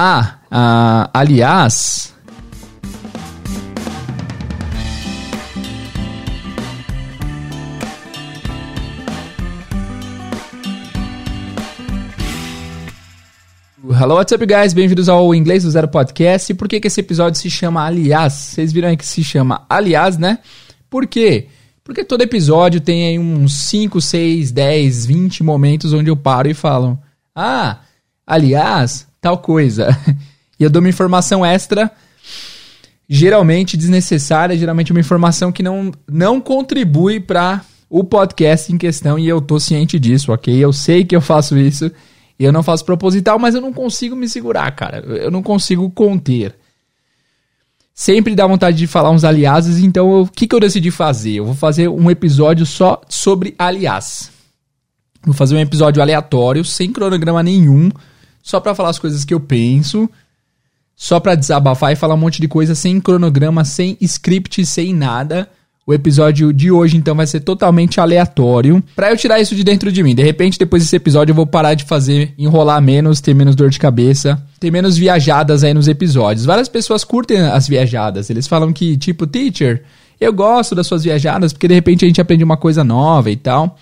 Ah, ah aliás. Hello, what's up, guys? Bem-vindos ao Inglês do Zero Podcast. E por que, que esse episódio se chama Aliás? Vocês viram aí que se chama Aliás, né? Por quê? Porque todo episódio tem aí uns 5, 6, 10, 20 momentos onde eu paro e falo: Ah, aliás, tal coisa. E eu dou uma informação extra, geralmente desnecessária, geralmente uma informação que não, não contribui para o podcast em questão e eu tô ciente disso, ok? Eu sei que eu faço isso e eu não faço proposital, mas eu não consigo me segurar, cara. Eu não consigo conter. Sempre dá vontade de falar uns aliases, então o que, que eu decidi fazer? Eu vou fazer um episódio só sobre aliás. Vou fazer um episódio aleatório, sem cronograma nenhum, só para falar as coisas que eu penso, só para desabafar e falar um monte de coisa sem cronograma, sem script, sem nada. O episódio de hoje então vai ser totalmente aleatório, para eu tirar isso de dentro de mim. De repente, depois desse episódio eu vou parar de fazer, enrolar menos, ter menos dor de cabeça, ter menos viajadas aí nos episódios. Várias pessoas curtem as viajadas. Eles falam que tipo, teacher, eu gosto das suas viajadas porque de repente a gente aprende uma coisa nova e tal.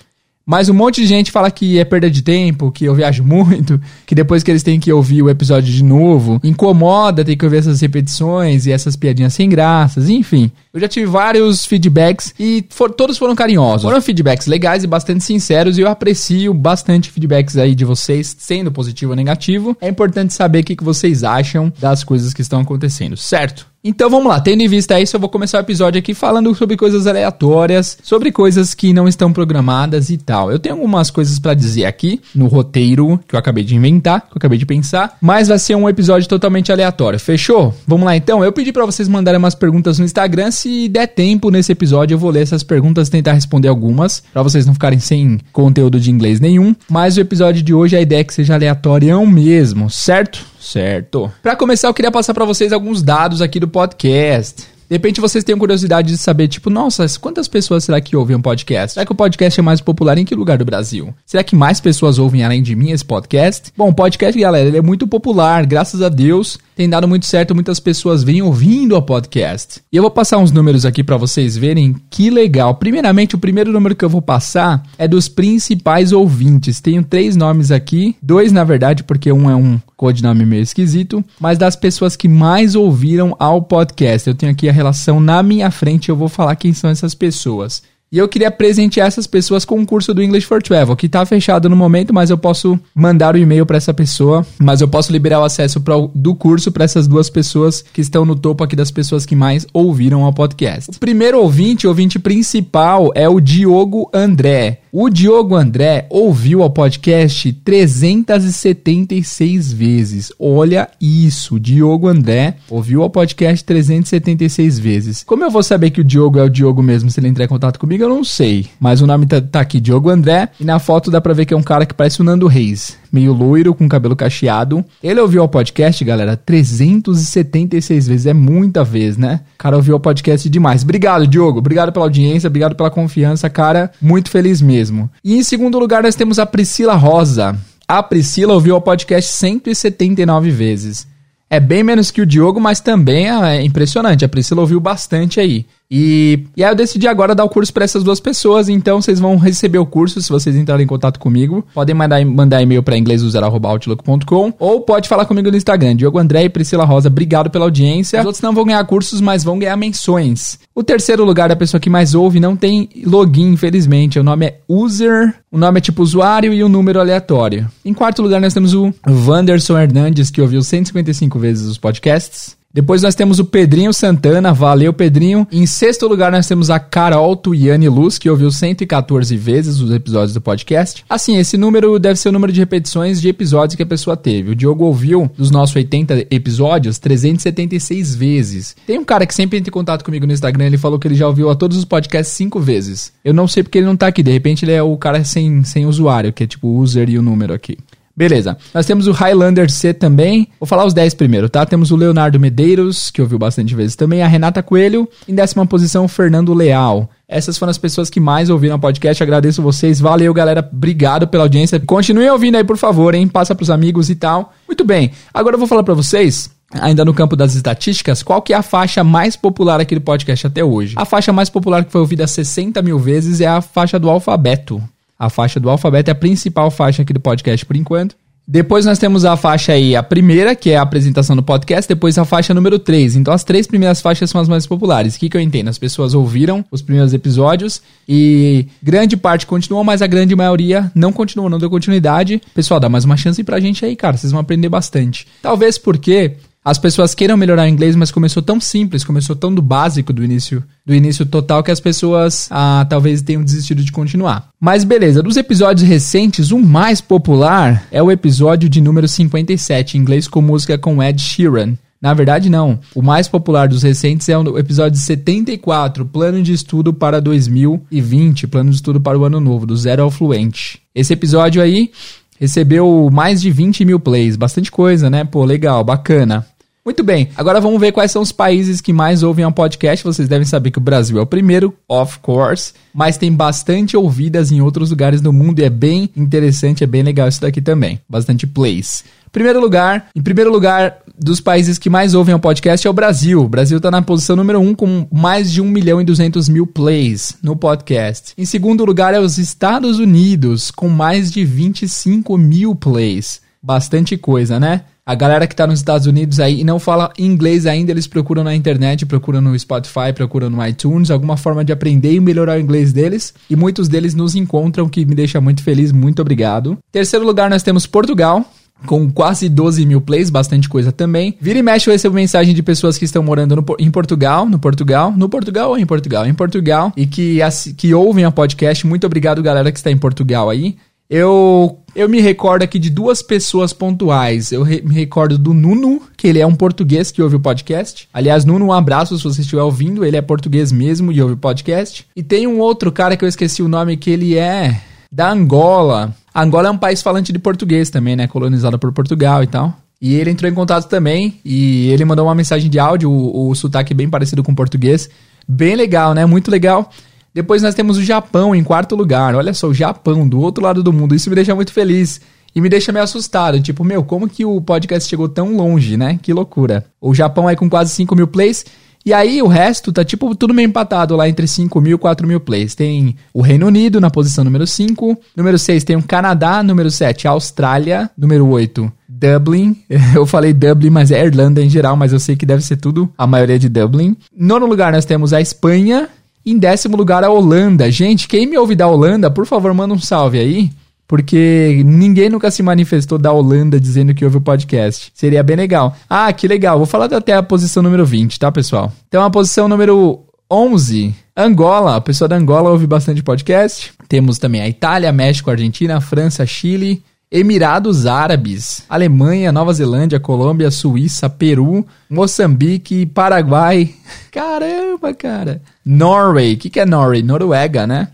Mas um monte de gente fala que é perda de tempo, que eu viajo muito, que depois que eles têm que ouvir o episódio de novo, incomoda ter que ouvir essas repetições e essas piadinhas sem graças, enfim. Eu já tive vários feedbacks e for, todos foram carinhosos. Foram feedbacks legais e bastante sinceros e eu aprecio bastante feedbacks aí de vocês, sendo positivo ou negativo. É importante saber o que, que vocês acham das coisas que estão acontecendo, certo? Então vamos lá, tendo em vista isso, eu vou começar o episódio aqui falando sobre coisas aleatórias, sobre coisas que não estão programadas e tal. Eu tenho algumas coisas para dizer aqui no roteiro que eu acabei de inventar, que eu acabei de pensar, mas vai ser um episódio totalmente aleatório. Fechou? Vamos lá então. Eu pedi para vocês mandarem umas perguntas no Instagram, se der tempo nesse episódio eu vou ler essas perguntas tentar responder algumas, para vocês não ficarem sem conteúdo de inglês nenhum. Mas o episódio de hoje a ideia é que seja aleatório mesmo, certo? Certo. Para começar, eu queria passar para vocês alguns dados aqui do podcast. De repente vocês têm curiosidade de saber, tipo, nossa, quantas pessoas será que ouvem um podcast? Será que o podcast é mais popular em que lugar do Brasil? Será que mais pessoas ouvem além de mim esse podcast? Bom, o podcast, galera, ele é muito popular, graças a Deus. Tem dado muito certo, muitas pessoas vêm ouvindo o podcast. E eu vou passar uns números aqui para vocês verem que legal. Primeiramente, o primeiro número que eu vou passar é dos principais ouvintes. Tenho três nomes aqui, dois na verdade, porque um é um codinome meio esquisito, mas das pessoas que mais ouviram ao podcast. Eu tenho aqui a relação na minha frente, eu vou falar quem são essas pessoas. E eu queria presentear essas pessoas com o curso do English for Travel, que está fechado no momento, mas eu posso mandar o um e-mail para essa pessoa, mas eu posso liberar o acesso pro, do curso para essas duas pessoas que estão no topo aqui das pessoas que mais ouviram ao podcast. O primeiro ouvinte, o ouvinte principal, é o Diogo André. O Diogo André ouviu ao podcast 376 vezes. Olha isso, Diogo André ouviu ao podcast 376 vezes. Como eu vou saber que o Diogo é o Diogo mesmo se ele entrar em contato comigo? eu não sei. Mas o nome tá, tá, aqui, Diogo André. E na foto dá pra ver que é um cara que parece o Nando Reis. Meio loiro, com cabelo cacheado. Ele ouviu o podcast, galera, 376 vezes. É muita vez, né? O cara ouviu o podcast demais. Obrigado, Diogo. Obrigado pela audiência, obrigado pela confiança, cara. Muito feliz mesmo. E em segundo lugar, nós temos a Priscila Rosa. A Priscila ouviu o podcast 179 vezes. É bem menos que o Diogo, mas também é impressionante. A Priscila ouviu bastante aí. E, e aí eu decidi agora dar o curso para essas duas pessoas, então vocês vão receber o curso se vocês entrarem em contato comigo. Podem mandar, mandar e-mail para inglêsuser.outlook.com ou pode falar comigo no Instagram, Diogo André e Priscila Rosa. Obrigado pela audiência. Os outros não vão ganhar cursos, mas vão ganhar menções. O terceiro lugar da pessoa que mais ouve não tem login, infelizmente. O nome é user, o nome é tipo usuário e o um número aleatório. Em quarto lugar nós temos o Wanderson Hernandes, que ouviu 155 vezes os podcasts. Depois nós temos o Pedrinho Santana, valeu Pedrinho. Em sexto lugar nós temos a Carol Tuiane Luz, que ouviu 114 vezes os episódios do podcast. Assim, esse número deve ser o número de repetições de episódios que a pessoa teve. O Diogo ouviu dos nossos 80 episódios 376 vezes. Tem um cara que sempre entra em contato comigo no Instagram, ele falou que ele já ouviu a todos os podcasts 5 vezes. Eu não sei porque ele não tá aqui, de repente ele é o cara sem, sem usuário, que é tipo o user e o número aqui. Beleza. Nós temos o Highlander C também. Vou falar os 10 primeiro, tá? Temos o Leonardo Medeiros, que ouviu bastante vezes também. A Renata Coelho. Em décima posição, o Fernando Leal. Essas foram as pessoas que mais ouviram o podcast. Agradeço vocês. Valeu, galera. Obrigado pela audiência. Continue ouvindo aí, por favor, hein? Passa pros amigos e tal. Muito bem, agora eu vou falar para vocês ainda no campo das estatísticas, qual que é a faixa mais popular aqui do podcast até hoje? A faixa mais popular que foi ouvida 60 mil vezes é a faixa do alfabeto. A faixa do alfabeto é a principal faixa aqui do podcast por enquanto. Depois nós temos a faixa aí, a primeira, que é a apresentação do podcast, depois a faixa número 3. Então as três primeiras faixas são as mais populares. O que, que eu entendo? As pessoas ouviram os primeiros episódios e grande parte continuou, mas a grande maioria não continuou, não deu continuidade. Pessoal, dá mais uma chance pra gente aí, cara. Vocês vão aprender bastante. Talvez porque as pessoas queiram melhorar o inglês, mas começou tão simples, começou tão do básico do início, do início total que as pessoas ah, talvez tenham desistido de continuar. Mas beleza, dos episódios recentes, o mais popular é o episódio de número 57, inglês com música com Ed Sheeran. Na verdade, não. O mais popular dos recentes é o episódio 74, Plano de Estudo para 2020, Plano de Estudo para o Ano Novo, do Zero ao Fluente. Esse episódio aí recebeu mais de 20 mil plays, bastante coisa, né? Pô, legal, bacana. Muito bem, agora vamos ver quais são os países que mais ouvem um podcast. Vocês devem saber que o Brasil é o primeiro, of course, mas tem bastante ouvidas em outros lugares do mundo e é bem interessante, é bem legal isso daqui também. Bastante plays. Primeiro lugar, em primeiro lugar dos países que mais ouvem o podcast é o Brasil. O Brasil está na posição número 1 um, com mais de 1 milhão e 200 mil plays no podcast. Em segundo lugar é os Estados Unidos, com mais de 25 mil plays. Bastante coisa, né? A galera que tá nos Estados Unidos aí e não fala inglês ainda, eles procuram na internet, procuram no Spotify, procuram no iTunes, alguma forma de aprender e melhorar o inglês deles. E muitos deles nos encontram, que me deixa muito feliz. Muito obrigado. Terceiro lugar, nós temos Portugal, com quase 12 mil plays, bastante coisa também. Vira e mexe eu recebo mensagem de pessoas que estão morando no, em Portugal, no Portugal, no Portugal ou em Portugal? Em Portugal, e que, que ouvem a podcast. Muito obrigado, galera que está em Portugal aí. Eu, eu me recordo aqui de duas pessoas pontuais. Eu re, me recordo do Nuno, que ele é um português que ouve o podcast. Aliás, Nuno, um abraço se você estiver ouvindo. Ele é português mesmo e ouve o podcast. E tem um outro cara que eu esqueci o nome, que ele é da Angola. A Angola é um país falante de português também, né? Colonizado por Portugal e tal. E ele entrou em contato também e ele mandou uma mensagem de áudio, o, o sotaque bem parecido com português. Bem legal, né? Muito legal. Depois nós temos o Japão em quarto lugar. Olha só, o Japão, do outro lado do mundo. Isso me deixa muito feliz. E me deixa meio assustado. Tipo, meu, como que o podcast chegou tão longe, né? Que loucura. O Japão é com quase 5 mil plays. E aí o resto tá tipo tudo meio empatado lá entre 5 mil e 4 mil plays. Tem o Reino Unido na posição número 5. Número 6 tem o Canadá. Número 7, Austrália. Número 8, Dublin. Eu falei Dublin, mas é Irlanda em geral, mas eu sei que deve ser tudo a maioria de Dublin. Nono lugar nós temos a Espanha. Em décimo lugar, a Holanda. Gente, quem me ouve da Holanda, por favor, manda um salve aí. Porque ninguém nunca se manifestou da Holanda dizendo que ouve o podcast. Seria bem legal. Ah, que legal. Vou falar até a posição número 20, tá, pessoal? Então, a posição número 11, Angola. A pessoa da Angola ouve bastante podcast. Temos também a Itália, México, Argentina, França, Chile, Emirados Árabes, Alemanha, Nova Zelândia, Colômbia, Suíça, Peru, Moçambique, Paraguai. Caramba, cara. Norway. O que, que é Norway? Noruega, né?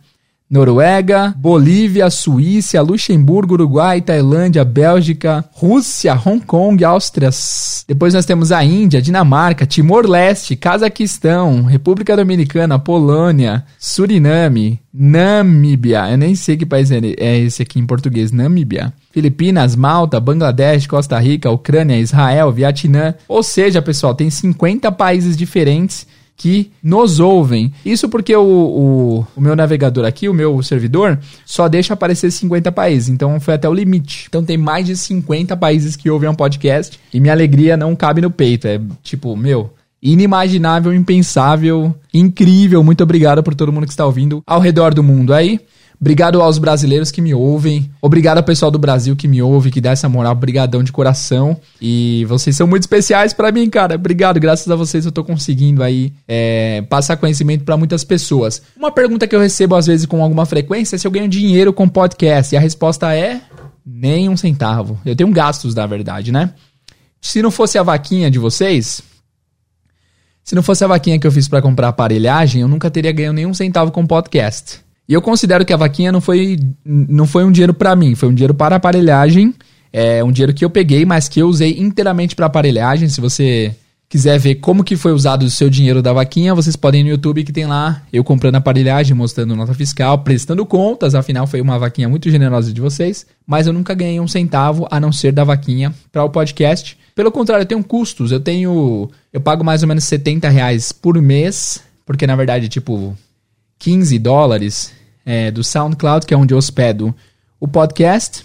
Noruega, Bolívia, Suíça, Luxemburgo, Uruguai, Tailândia, Bélgica, Rússia, Hong Kong, Áustria. Depois nós temos a Índia, Dinamarca, Timor-Leste, Cazaquistão, República Dominicana, Polônia, Suriname, Namíbia. Eu nem sei que país é, esse aqui em português, Namíbia. Filipinas, Malta, Bangladesh, Costa Rica, Ucrânia, Israel, Vietnã. Ou seja, pessoal, tem 50 países diferentes que nos ouvem. Isso porque o, o, o, meu navegador aqui, o meu servidor, só deixa aparecer 50 países. Então foi até o limite. Então tem mais de 50 países que ouvem um podcast e minha alegria não cabe no peito. É tipo, meu. Inimaginável, impensável, incrível. Muito obrigado por todo mundo que está ouvindo ao redor do mundo aí. Obrigado aos brasileiros que me ouvem. Obrigado ao pessoal do Brasil que me ouve, que dá essa moral. Obrigadão de coração. E vocês são muito especiais para mim, cara. Obrigado. Graças a vocês eu tô conseguindo aí é, passar conhecimento para muitas pessoas. Uma pergunta que eu recebo às vezes com alguma frequência é se eu ganho dinheiro com podcast. E a resposta é nem um centavo. Eu tenho gastos, na verdade, né? Se não fosse a vaquinha de vocês, se não fosse a vaquinha que eu fiz para comprar aparelhagem, eu nunca teria ganho nenhum centavo com podcast. E eu considero que a vaquinha não foi, não foi um dinheiro para mim, foi um dinheiro para aparelhagem. É um dinheiro que eu peguei, mas que eu usei inteiramente para aparelhagem. Se você quiser ver como que foi usado o seu dinheiro da vaquinha, vocês podem ir no YouTube que tem lá eu comprando aparelhagem, mostrando nota fiscal, prestando contas, afinal foi uma vaquinha muito generosa de vocês, mas eu nunca ganhei um centavo a não ser da vaquinha para o podcast. Pelo contrário, eu tenho custos, eu tenho, eu pago mais ou menos 70 reais por mês, porque na verdade, tipo, 15 dólares é, do SoundCloud, que é onde eu hospedo o podcast.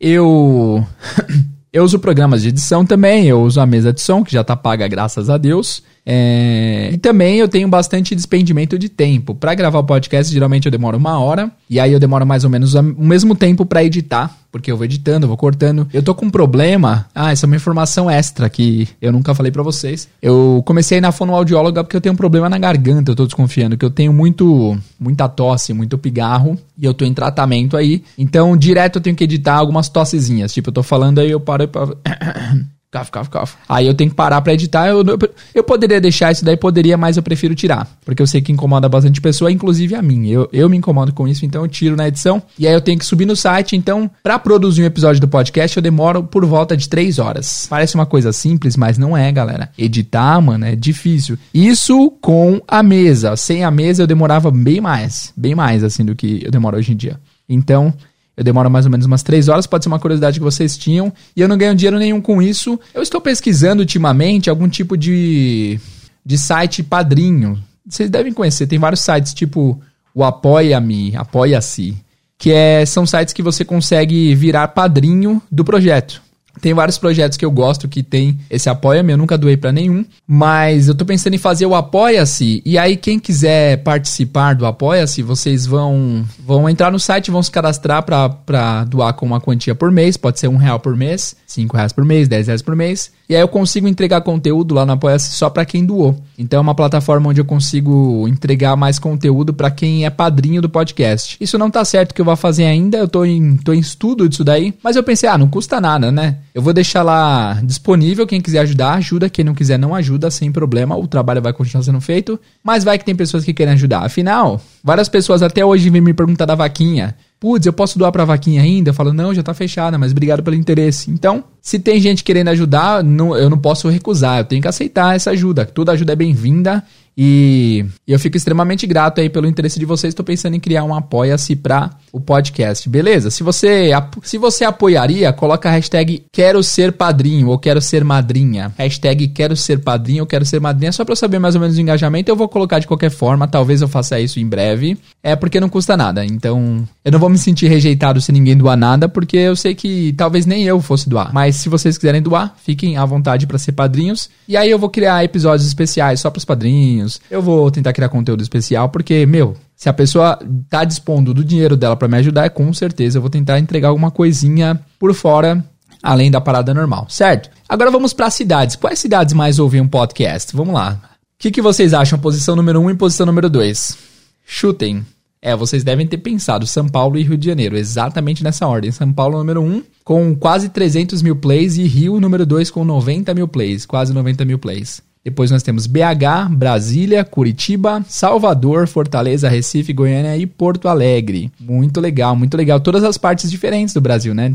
Eu eu uso programas de edição também, eu uso a mesa de som, que já está paga, graças a Deus. É... E também eu tenho bastante despendimento de tempo. Para gravar o podcast, geralmente eu demoro uma hora. E aí eu demoro mais ou menos o mesmo tempo para editar. Porque eu vou editando, eu vou cortando. Eu tô com um problema. Ah, essa é uma informação extra que eu nunca falei para vocês. Eu comecei na fonoaudióloga porque eu tenho um problema na garganta. Eu tô desconfiando que eu tenho muito, muita tosse, muito pigarro. E eu tô em tratamento aí. Então, direto eu tenho que editar algumas tossezinhas. Tipo, eu tô falando aí, eu paro e. Caf, caf, caf. Aí eu tenho que parar pra editar. Eu, eu, eu, poderia deixar isso daí, poderia, mas eu prefiro tirar. Porque eu sei que incomoda bastante pessoa, inclusive a mim. Eu, eu me incomodo com isso, então eu tiro na edição. E aí eu tenho que subir no site. Então, pra produzir um episódio do podcast, eu demoro por volta de 3 horas. Parece uma coisa simples, mas não é, galera. Editar, mano, é difícil. Isso com a mesa. Sem a mesa eu demorava bem mais. Bem mais, assim, do que eu demoro hoje em dia. Então, eu demoro mais ou menos umas três horas, pode ser uma curiosidade que vocês tinham, e eu não ganho dinheiro nenhum com isso. Eu estou pesquisando ultimamente algum tipo de, de site padrinho. Vocês devem conhecer, tem vários sites tipo o Apoia-me, Apoia-se, que é, são sites que você consegue virar padrinho do projeto. Tem vários projetos que eu gosto que tem esse apoia-me, eu nunca doei para nenhum, mas eu tô pensando em fazer o apoia-se. E aí quem quiser participar do apoia-se, vocês vão vão entrar no site, vão se cadastrar para doar com uma quantia por mês, pode ser um real por mês, cinco reais por mês, dez reais por mês e aí eu consigo entregar conteúdo lá no Apoia-se só para quem doou. Então é uma plataforma onde eu consigo entregar mais conteúdo para quem é padrinho do podcast. Isso não tá certo que eu vou fazer ainda, eu tô em, tô em estudo disso daí, mas eu pensei, ah, não custa nada, né? Eu vou deixar lá disponível, quem quiser ajudar, ajuda, quem não quiser não ajuda, sem problema, o trabalho vai continuar sendo feito, mas vai que tem pessoas que querem ajudar. Afinal, várias pessoas até hoje vêm me perguntar da vaquinha. Putz, eu posso doar pra vaquinha ainda? Eu falo, não, já tá fechada, mas obrigado pelo interesse. Então, se tem gente querendo ajudar, não, eu não posso recusar, eu tenho que aceitar essa ajuda. Toda ajuda é bem-vinda e eu fico extremamente grato aí pelo interesse de vocês. Estou pensando em criar um apoia-se para o podcast, beleza? Se você, se você apoiaria, coloca a hashtag quero ser padrinho ou quero ser madrinha. Hashtag quero ser padrinho ou quero ser madrinha, só para eu saber mais ou menos o engajamento. Eu vou colocar de qualquer forma, talvez eu faça isso em breve. É porque não custa nada, então eu não vou me sentir rejeitado se ninguém doar nada, porque eu sei que talvez nem eu fosse doar. Mas se vocês quiserem doar, fiquem à vontade para ser padrinhos. E aí eu vou criar episódios especiais só para os padrinhos eu vou tentar criar conteúdo especial, porque, meu, se a pessoa tá dispondo do dinheiro dela para me ajudar, com certeza eu vou tentar entregar alguma coisinha por fora, além da parada normal, certo? Agora vamos para cidades. Quais cidades mais ouvem um podcast? Vamos lá. O que, que vocês acham? Posição número 1 um e posição número 2. Chutem. É, vocês devem ter pensado São Paulo e Rio de Janeiro, exatamente nessa ordem. São Paulo número 1 um, com quase 300 mil plays e Rio número 2 com 90 mil plays, quase 90 mil plays. Depois nós temos BH, Brasília, Curitiba, Salvador, Fortaleza, Recife, Goiânia e Porto Alegre. Muito legal, muito legal. Todas as partes diferentes do Brasil, né?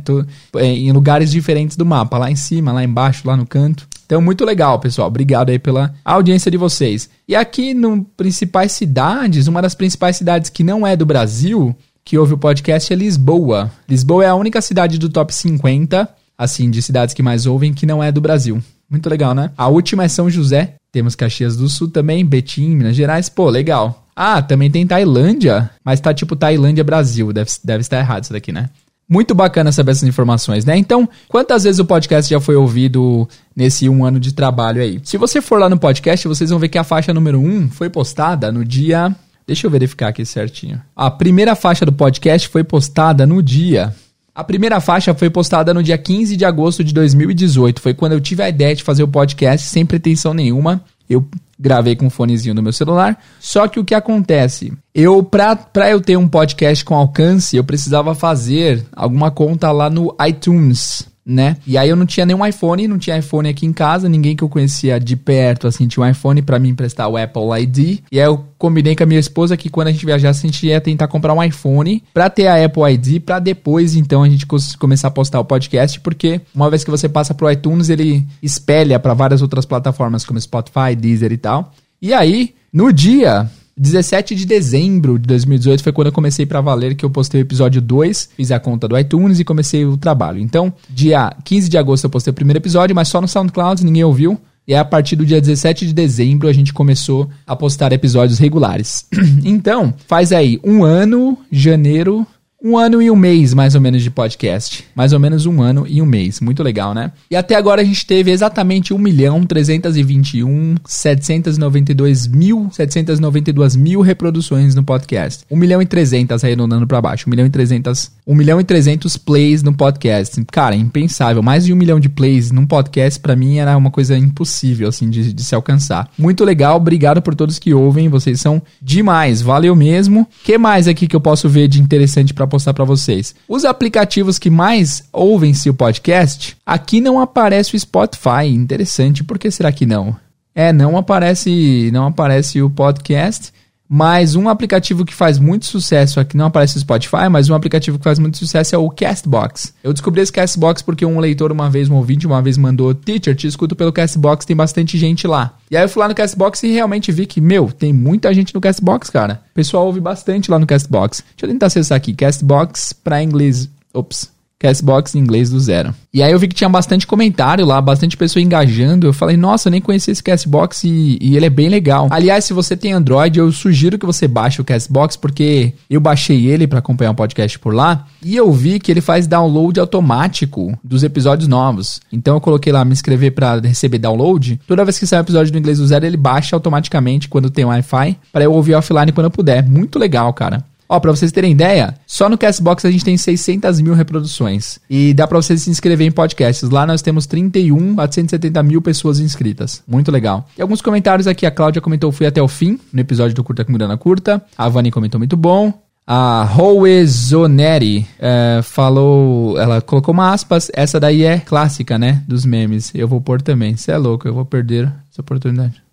É, em lugares diferentes do mapa, lá em cima, lá embaixo, lá no canto. Então, muito legal, pessoal. Obrigado aí pela audiência de vocês. E aqui no principais cidades, uma das principais cidades que não é do Brasil, que ouve o podcast é Lisboa. Lisboa é a única cidade do top 50, assim, de cidades que mais ouvem, que não é do Brasil. Muito legal, né? A última é São José. Temos Caxias do Sul também, Betim, Minas Gerais. Pô, legal. Ah, também tem Tailândia, mas tá tipo Tailândia Brasil. Deve, deve estar errado isso daqui, né? Muito bacana saber essas informações, né? Então, quantas vezes o podcast já foi ouvido nesse um ano de trabalho aí? Se você for lá no podcast, vocês vão ver que a faixa número 1 um foi postada no dia. Deixa eu verificar aqui certinho. A primeira faixa do podcast foi postada no dia a primeira faixa foi postada no dia 15 de agosto de 2018. Foi quando eu tive a ideia de fazer o podcast sem pretensão nenhuma. Eu gravei com um fonezinho no meu celular. Só que o que acontece? Eu, pra, pra eu ter um podcast com alcance, eu precisava fazer alguma conta lá no iTunes. Né? E aí eu não tinha nenhum iPhone, não tinha iPhone aqui em casa, ninguém que eu conhecia de perto, assim, tinha um iPhone para mim emprestar o Apple ID. E aí eu combinei com a minha esposa que quando a gente viajasse, a gente ia tentar comprar um iPhone pra ter a Apple ID, pra depois, então, a gente começar a postar o podcast, porque uma vez que você passa pro iTunes, ele espelha para várias outras plataformas, como Spotify, Deezer e tal. E aí, no dia 17 de dezembro de 2018 foi quando eu comecei para valer que eu postei o episódio 2, fiz a conta do iTunes e comecei o trabalho. Então, dia 15 de agosto eu postei o primeiro episódio, mas só no SoundCloud, ninguém ouviu. E a partir do dia 17 de dezembro a gente começou a postar episódios regulares. então, faz aí um ano, janeiro, um ano e um mês, mais ou menos, de podcast. Mais ou menos um ano e um mês. Muito legal, né? E até agora a gente teve exatamente 1 milhão 321 792 mil 792 mil reproduções no podcast. 1 milhão e 300 arredondando para baixo. 1 milhão e 300 1 milhão e 300 plays no podcast. Cara, impensável. Mais de um milhão de plays num podcast para mim era uma coisa impossível, assim, de, de se alcançar. Muito legal. Obrigado por todos que ouvem. Vocês são demais. Valeu mesmo. que mais aqui que eu posso ver de interessante para postar para vocês. Os aplicativos que mais ouvem-se o podcast, aqui não aparece o Spotify. Interessante, por que será que não? É, não aparece, não aparece o podcast. Mas um aplicativo que faz muito sucesso aqui, não aparece no Spotify, mas um aplicativo que faz muito sucesso é o Castbox. Eu descobri esse Castbox porque um leitor uma vez, um ouvinte uma vez mandou, Teacher, te escuto pelo Castbox, tem bastante gente lá. E aí eu fui lá no Castbox e realmente vi que, meu, tem muita gente no Castbox, cara. O pessoal ouve bastante lá no Castbox. Deixa eu tentar acessar aqui, Castbox para inglês. Ops. Castbox em inglês do zero. E aí eu vi que tinha bastante comentário lá, bastante pessoa engajando. Eu falei, nossa, eu nem conhecia esse Castbox e, e, ele é bem legal. Aliás, se você tem Android, eu sugiro que você baixe o Castbox, porque eu baixei ele para acompanhar o um podcast por lá. E eu vi que ele faz download automático dos episódios novos. Então eu coloquei lá me inscrever para receber download. Toda vez que sai um episódio do inglês do zero, ele baixa automaticamente quando tem Wi-Fi, para eu ouvir offline quando eu puder. Muito legal, cara. Ó, pra vocês terem ideia, só no Castbox a gente tem 600 mil reproduções. E dá pra vocês se inscrever em podcasts. Lá nós temos 31, 470 mil pessoas inscritas. Muito legal. E alguns comentários aqui. A Cláudia comentou, fui até o fim, no episódio do Curta com Grana Curta. A Vani comentou muito bom. A Howe Zoneri é, falou, ela colocou uma aspas, essa daí é clássica, né, dos memes. Eu vou pôr também. Você é louco, eu vou perder essa oportunidade.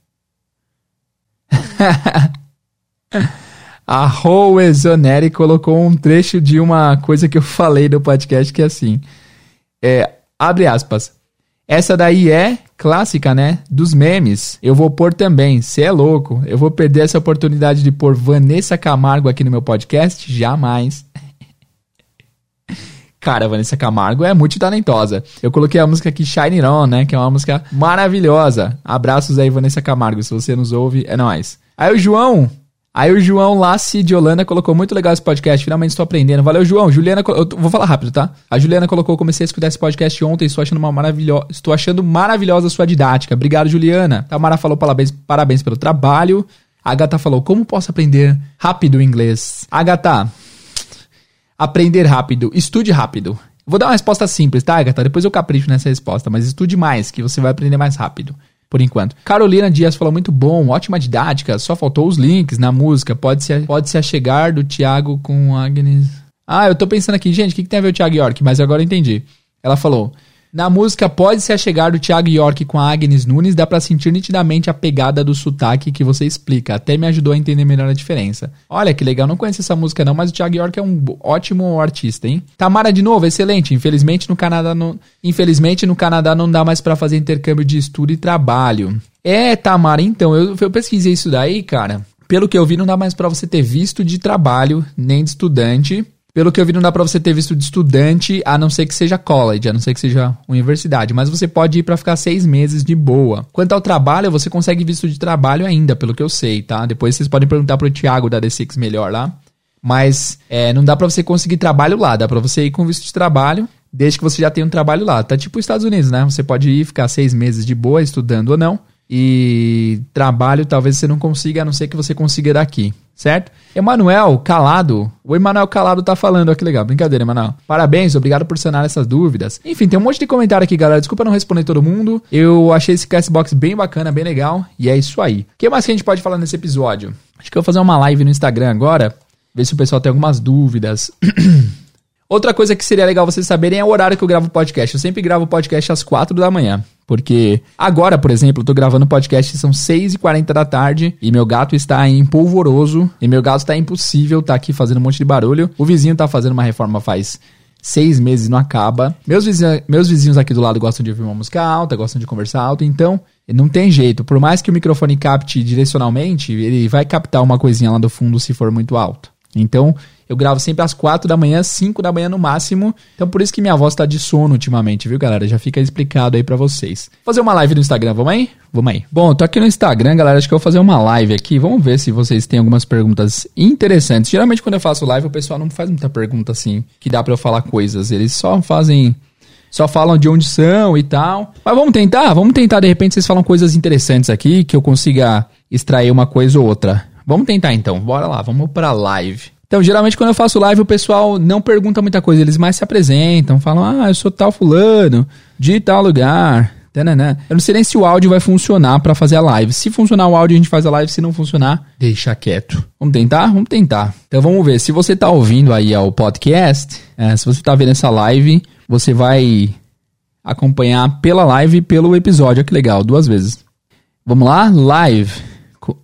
A Howe Zoneri colocou um trecho de uma coisa que eu falei no podcast que é assim. É, abre aspas. Essa daí é clássica, né? Dos memes. Eu vou pôr também. Você é louco. Eu vou perder essa oportunidade de pôr Vanessa Camargo aqui no meu podcast? Jamais. Cara, Vanessa Camargo é muito talentosa. Eu coloquei a música aqui Shine On, né? Que é uma música maravilhosa. Abraços aí, Vanessa Camargo. Se você nos ouve, é nóis. Aí o João Aí o João Lassi de Holanda colocou muito legal esse podcast. Finalmente estou aprendendo. Valeu, João. Juliana, eu vou falar rápido, tá? A Juliana colocou, comecei a escutar esse podcast ontem, estou achando uma maravilhosa, estou achando maravilhosa a sua didática. Obrigado, Juliana. Tamara falou parabéns, parabéns pelo trabalho. A Agatha falou, como posso aprender rápido inglês? Agatha, aprender rápido, estude rápido. Vou dar uma resposta simples, tá, Agatha? Depois eu capricho nessa resposta, mas estude mais, que você vai aprender mais rápido por enquanto. Carolina Dias falou muito bom, ótima didática, só faltou os links na música. Pode se, pode se achegar do Thiago com Agnes. Ah, eu tô pensando aqui, gente, o que, que tem a ver o Thiago York? Mas agora eu entendi. Ela falou: na música Pode Se Achegar do Thiago York com a Agnes Nunes, dá para sentir nitidamente a pegada do sotaque que você explica. Até me ajudou a entender melhor a diferença. Olha que legal, não conheço essa música não, mas o Thiago York é um ótimo artista, hein? Tamara de novo, excelente. Infelizmente no Canadá não, infelizmente no Canadá não dá mais para fazer intercâmbio de estudo e trabalho. É, Tamara, então, eu, eu pesquisei isso daí, cara. Pelo que eu vi, não dá mais para você ter visto de trabalho, nem de estudante. Pelo que eu vi, não dá pra você ter visto de estudante, a não ser que seja college, a não ser que seja universidade. Mas você pode ir para ficar seis meses de boa. Quanto ao trabalho, você consegue visto de trabalho ainda, pelo que eu sei, tá? Depois vocês podem perguntar pro Thiago da D6 melhor lá. Mas é, não dá para você conseguir trabalho lá, dá pra você ir com visto de trabalho, desde que você já tenha um trabalho lá. Tá tipo os Estados Unidos, né? Você pode ir ficar seis meses de boa, estudando ou não. E trabalho talvez você não consiga, a não ser que você consiga daqui certo? Emanuel Calado. O Emanuel Calado tá falando, ó que legal. Brincadeira, Emanuel. Parabéns, obrigado por sanar essas dúvidas. Enfim, tem um monte de comentário aqui, galera. Desculpa não responder todo mundo. Eu achei esse Castbox bem bacana, bem legal. E é isso aí. O que mais que a gente pode falar nesse episódio? Acho que eu vou fazer uma live no Instagram agora. Ver se o pessoal tem algumas dúvidas. Outra coisa que seria legal vocês saberem é o horário que eu gravo o podcast. Eu sempre gravo o podcast às 4 da manhã. Porque agora, por exemplo, eu tô gravando podcast, são 6h40 da tarde, e meu gato está em polvoroso, e meu gato está impossível, tá aqui fazendo um monte de barulho. O vizinho tá fazendo uma reforma faz seis meses e não acaba. Meus vizinhos, meus vizinhos aqui do lado gostam de ouvir uma música alta, gostam de conversar alto, então não tem jeito. Por mais que o microfone capte direcionalmente, ele vai captar uma coisinha lá do fundo se for muito alto. Então, eu gravo sempre às 4 da manhã, 5 da manhã no máximo. Então por isso que minha voz tá de sono ultimamente, viu, galera? Já fica explicado aí para vocês. Fazer uma live no Instagram, vamos aí? Vamos aí. Bom, tô aqui no Instagram, galera. Acho que eu vou fazer uma live aqui. Vamos ver se vocês têm algumas perguntas interessantes. Geralmente quando eu faço live, o pessoal não faz muita pergunta assim, que dá para eu falar coisas. Eles só fazem só falam de onde são e tal. Mas vamos tentar, vamos tentar, de repente vocês falam coisas interessantes aqui, que eu consiga extrair uma coisa ou outra. Vamos tentar então, bora lá, vamos pra live. Então, geralmente quando eu faço live, o pessoal não pergunta muita coisa, eles mais se apresentam, falam, ah, eu sou tal fulano, de tal lugar. Tanana. Eu não sei nem se o áudio vai funcionar para fazer a live. Se funcionar o áudio, a gente faz a live. Se não funcionar, deixa quieto. Vamos tentar? Vamos tentar. Então vamos ver. Se você tá ouvindo aí o podcast, é, se você tá vendo essa live, você vai acompanhar pela live e pelo episódio. Olha que legal, duas vezes. Vamos lá? Live.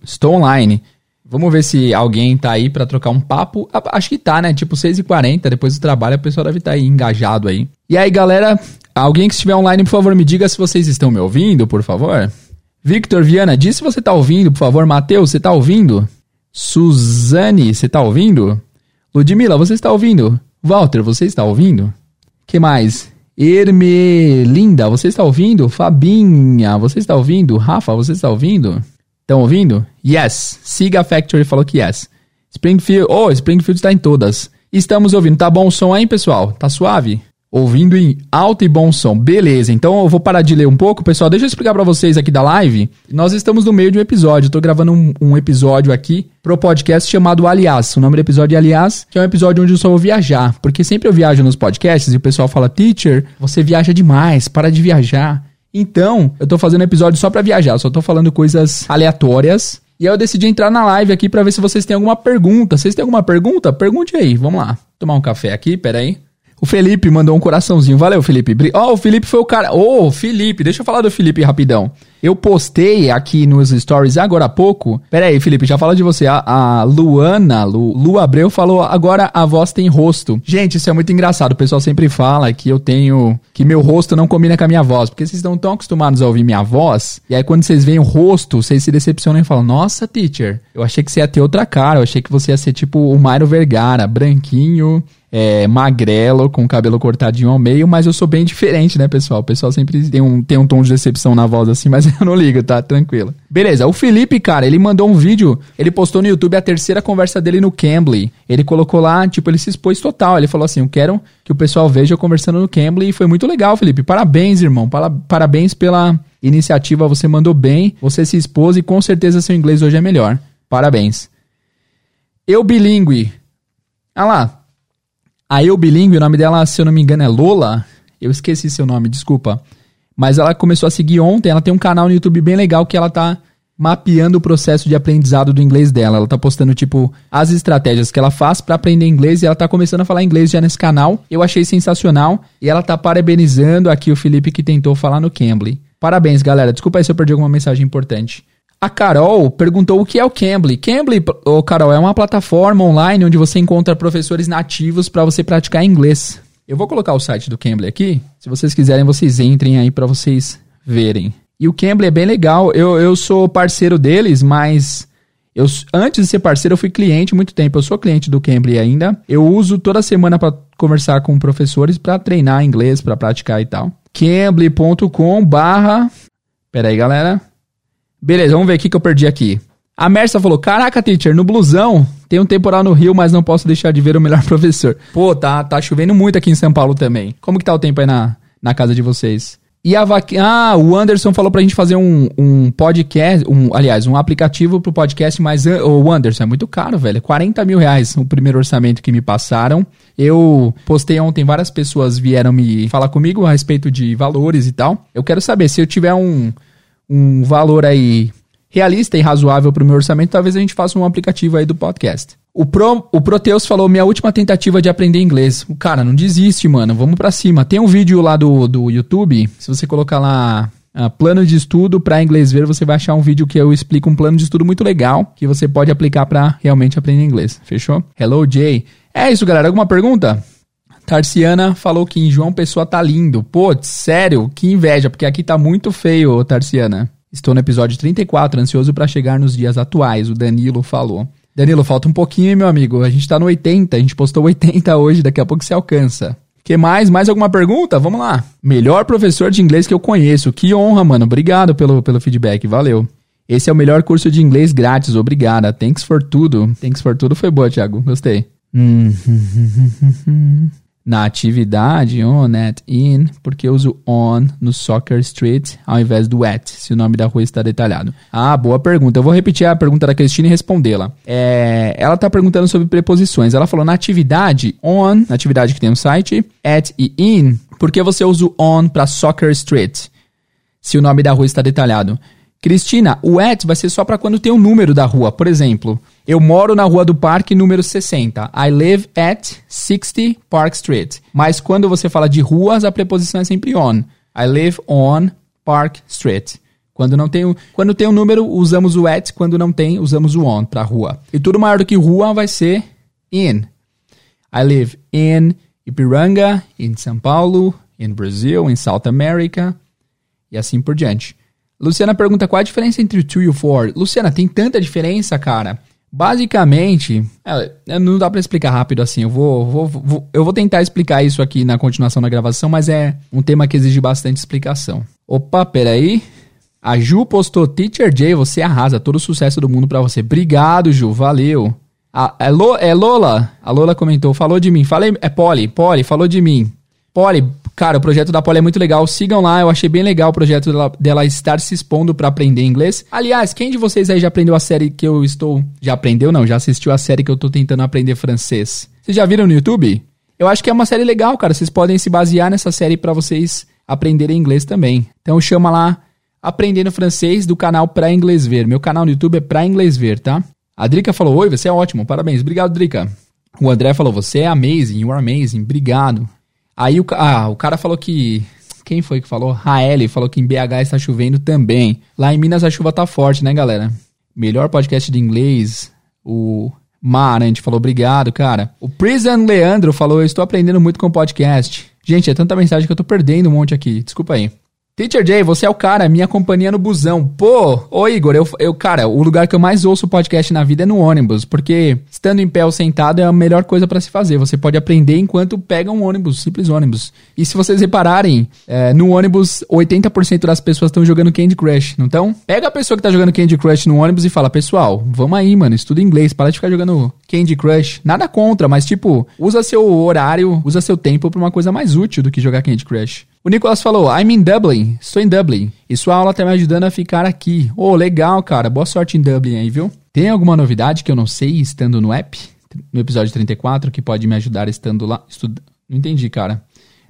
Estou online. Vamos ver se alguém tá aí para trocar um papo. Acho que tá, né? Tipo 6h40, depois do trabalho, a pessoa deve estar tá aí engajado aí. E aí, galera, alguém que estiver online, por favor, me diga se vocês estão me ouvindo, por favor. Victor Viana, diz se você tá ouvindo, por favor. Matheus, você tá ouvindo? Suzane, você tá ouvindo? Ludmila, você está ouvindo? Walter, você está ouvindo? que mais? Ermelinda, você está ouvindo? Fabinha, você está ouvindo? Rafa, você está ouvindo? Estão ouvindo? Yes. Siga Factory falou que yes. Springfield. Oh, Springfield está em todas. Estamos ouvindo. Tá bom o som aí, pessoal? Tá suave? Ouvindo em alto e bom som. Beleza, então eu vou parar de ler um pouco. Pessoal, deixa eu explicar para vocês aqui da live. Nós estamos no meio de um episódio. Tô gravando um, um, episódio aqui pro podcast chamado Aliás. O nome do episódio é Aliás, que é um episódio onde eu só vou viajar. Porque sempre eu viajo nos podcasts e o pessoal fala, teacher, você viaja demais, para de viajar. Então, eu tô fazendo episódio só pra viajar, só tô falando coisas aleatórias. E aí eu decidi entrar na live aqui para ver se vocês têm alguma pergunta. Vocês têm alguma pergunta? Pergunte aí, vamos lá. Tomar um café aqui, pera aí. O Felipe mandou um coraçãozinho. Valeu, Felipe. Ó, oh, o Felipe foi o cara. Ô, oh, Felipe, deixa eu falar do Felipe rapidão. Eu postei aqui nos stories agora há pouco. Pera aí, Felipe, já fala de você. A, a Luana, Lu, Lu Abreu, falou agora a voz tem rosto. Gente, isso é muito engraçado. O pessoal sempre fala que eu tenho. que meu rosto não combina com a minha voz. Porque vocês estão tão acostumados a ouvir minha voz. E aí quando vocês veem o rosto, vocês se decepcionam e falam: Nossa, teacher, eu achei que você ia ter outra cara. Eu achei que você ia ser tipo o Mairo Vergara, branquinho é, magrelo, com o cabelo cortadinho ao meio, mas eu sou bem diferente, né, pessoal? O pessoal sempre tem um, tem um tom de decepção na voz assim, mas eu não ligo, tá? Tranquilo. Beleza, o Felipe, cara, ele mandou um vídeo, ele postou no YouTube a terceira conversa dele no Cambly. Ele colocou lá, tipo, ele se expôs total. Ele falou assim: Eu quero que o pessoal veja eu conversando no Cambly. E foi muito legal, Felipe. Parabéns, irmão. Parabéns pela iniciativa. Você mandou bem, você se expôs e com certeza seu inglês hoje é melhor. Parabéns. Eu bilíngue. Ah lá, a Eu Bilingue, o nome dela, se eu não me engano, é Lola. Eu esqueci seu nome, desculpa. Mas ela começou a seguir ontem. Ela tem um canal no YouTube bem legal que ela tá mapeando o processo de aprendizado do inglês dela. Ela tá postando, tipo, as estratégias que ela faz para aprender inglês e ela tá começando a falar inglês já nesse canal. Eu achei sensacional. E ela tá parabenizando aqui o Felipe que tentou falar no Cambly. Parabéns, galera. Desculpa aí se eu perdi alguma mensagem importante. A Carol perguntou o que é o Cambly. Cambly, oh, Carol, é uma plataforma online onde você encontra professores nativos para você praticar inglês. Eu vou colocar o site do Cambly aqui. Se vocês quiserem, vocês entrem aí para vocês verem. E o Cambly é bem legal. Eu, eu sou parceiro deles, mas eu, antes de ser parceiro, eu fui cliente muito tempo. Eu sou cliente do Cambly ainda. Eu uso toda semana para conversar com professores para treinar inglês, para praticar e tal. Cambly.com barra... Pera aí, galera. Beleza, vamos ver o que, eu perdi aqui. A Mersa falou: Caraca, teacher, no blusão tem um temporal no Rio, mas não posso deixar de ver o melhor professor. Pô, tá, tá chovendo muito aqui em São Paulo também. Como que tá o tempo aí na, na casa de vocês? E a vac... Ah, o Anderson falou pra gente fazer um, um podcast, um, aliás, um aplicativo pro podcast, mas o Anderson é muito caro, velho. 40 mil reais o primeiro orçamento que me passaram. Eu postei ontem, várias pessoas vieram me falar comigo a respeito de valores e tal. Eu quero saber se eu tiver um um valor aí realista e razoável para o meu orçamento, talvez a gente faça um aplicativo aí do podcast. O, Pro, o Proteus falou: minha última tentativa de aprender inglês. O cara, não desiste, mano. Vamos pra cima. Tem um vídeo lá do, do YouTube. Se você colocar lá uh, plano de estudo para inglês ver, você vai achar um vídeo que eu explico um plano de estudo muito legal que você pode aplicar para realmente aprender inglês. Fechou? Hello, Jay. É isso, galera. Alguma pergunta? Tarciana falou que em João Pessoa tá lindo. Pô, sério? Que inveja, porque aqui tá muito feio, Tarciana. Estou no episódio 34, ansioso para chegar nos dias atuais, o Danilo falou. Danilo, falta um pouquinho, meu amigo. A gente tá no 80, a gente postou 80 hoje, daqui a pouco você alcança. Que mais? Mais alguma pergunta? Vamos lá. Melhor professor de inglês que eu conheço. Que honra, mano. Obrigado pelo, pelo feedback. Valeu. Esse é o melhor curso de inglês grátis. Obrigada. Thanks for tudo. Thanks for tudo foi boa, Thiago. Gostei. Na atividade on, at, in, porque eu uso on no Soccer Street ao invés do at, se o nome da rua está detalhado. Ah, boa pergunta. Eu vou repetir a pergunta da Cristina e respondê-la. É, ela está perguntando sobre preposições. Ela falou na atividade on, na atividade que tem no site, at e in, porque você usa o on para Soccer Street, se o nome da rua está detalhado. Cristina, o at vai ser só para quando tem o um número da rua. Por exemplo, eu moro na Rua do Parque número 60. I live at 60 Park Street. Mas quando você fala de ruas, a preposição é sempre on. I live on Park Street. Quando não tem, quando tem um número, usamos o at. Quando não tem, usamos o on para rua. E tudo maior do que rua vai ser in. I live in Ipiranga, em São Paulo, em Brasil, em South America e assim por diante. Luciana pergunta qual a diferença entre o to e o for. Luciana, tem tanta diferença, cara. Basicamente, é, não dá para explicar rápido assim. Eu vou, vou, vou, eu vou tentar explicar isso aqui na continuação da gravação, mas é um tema que exige bastante explicação. Opa, peraí. A Ju postou Teacher Jay, você arrasa, todo o sucesso do mundo para você. Obrigado, Ju, valeu. A, é, Lo, é Lola, a Lola comentou, falou de mim. Falei, é Polly, Polly, falou de mim. Polly, Cara, o projeto da Polly é muito legal. Sigam lá, eu achei bem legal o projeto dela, dela estar se expondo para aprender inglês. Aliás, quem de vocês aí já aprendeu a série que eu estou. Já aprendeu? Não, já assistiu a série que eu tô tentando aprender francês. Vocês já viram no YouTube? Eu acho que é uma série legal, cara. Vocês podem se basear nessa série para vocês aprenderem inglês também. Então chama lá Aprendendo Francês do canal Pra Inglês Ver. Meu canal no YouTube é Pra Inglês Ver, tá? A Drica falou: Oi, você é ótimo, parabéns. Obrigado, Drica. O André falou: Você é amazing, you are amazing. Obrigado. Aí o, ah, o cara falou que. Quem foi que falou? Raeli falou que em BH está chovendo também. Lá em Minas a chuva tá forte, né, galera? Melhor podcast de inglês. O Marante falou obrigado, cara. O Prison Leandro falou: Eu estou aprendendo muito com o podcast. Gente, é tanta mensagem que eu tô perdendo um monte aqui. Desculpa aí. Teacher Jay, você é o cara, minha companhia no busão. Pô, ô Igor, eu, eu, cara, o lugar que eu mais ouço podcast na vida é no ônibus, porque estando em pé ou sentado é a melhor coisa para se fazer. Você pode aprender enquanto pega um ônibus, simples ônibus. E se vocês repararem, é, no ônibus, 80% das pessoas estão jogando Candy Crush, não estão? Pega a pessoa que tá jogando Candy Crush no ônibus e fala, pessoal, vamos aí, mano, estuda inglês, para de ficar jogando Candy Crush. Nada contra, mas tipo, usa seu horário, usa seu tempo pra uma coisa mais útil do que jogar Candy Crush. O Nicolas falou, I'm in Dublin, estou em Dublin. E sua aula tá me ajudando a ficar aqui. Oh, legal, cara. Boa sorte em Dublin aí, viu? Tem alguma novidade que eu não sei estando no app? No episódio 34, que pode me ajudar estando lá? Estuda... Não entendi, cara.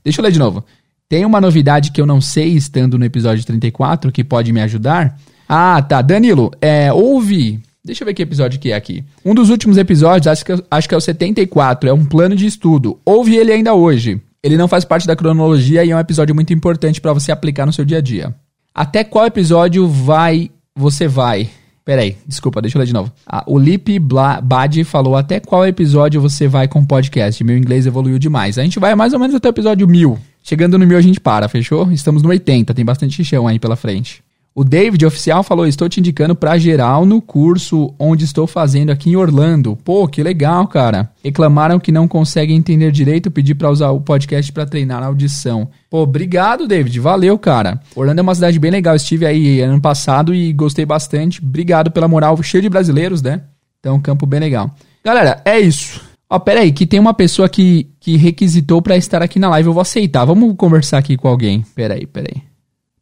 Deixa eu ler de novo. Tem uma novidade que eu não sei estando no episódio 34 que pode me ajudar? Ah, tá. Danilo, é, ouve. Deixa eu ver que episódio que é aqui. Um dos últimos episódios, acho que, acho que é o 74, é um plano de estudo. Ouve ele ainda hoje. Ele não faz parte da cronologia e é um episódio muito importante para você aplicar no seu dia a dia. Até qual episódio vai você vai? Peraí, desculpa, deixa eu ler de novo. Ah, o Lip Bad falou até qual episódio você vai com o podcast. Meu inglês evoluiu demais. A gente vai mais ou menos até o episódio 1000. Chegando no 1000 a gente para, fechou? Estamos no 80, tem bastante chão aí pela frente. O David oficial falou: Estou te indicando para geral no curso onde estou fazendo aqui em Orlando. Pô, que legal, cara. Reclamaram que não conseguem entender direito, pedi para usar o podcast para treinar a audição. Pô, obrigado, David. Valeu, cara. Orlando é uma cidade bem legal. Estive aí ano passado e gostei bastante. Obrigado pela moral, cheio de brasileiros, né? Então, campo bem legal. Galera, é isso. Ó, pera aí, que tem uma pessoa que, que requisitou para estar aqui na live. Eu vou aceitar. Vamos conversar aqui com alguém. Pera aí, pera aí.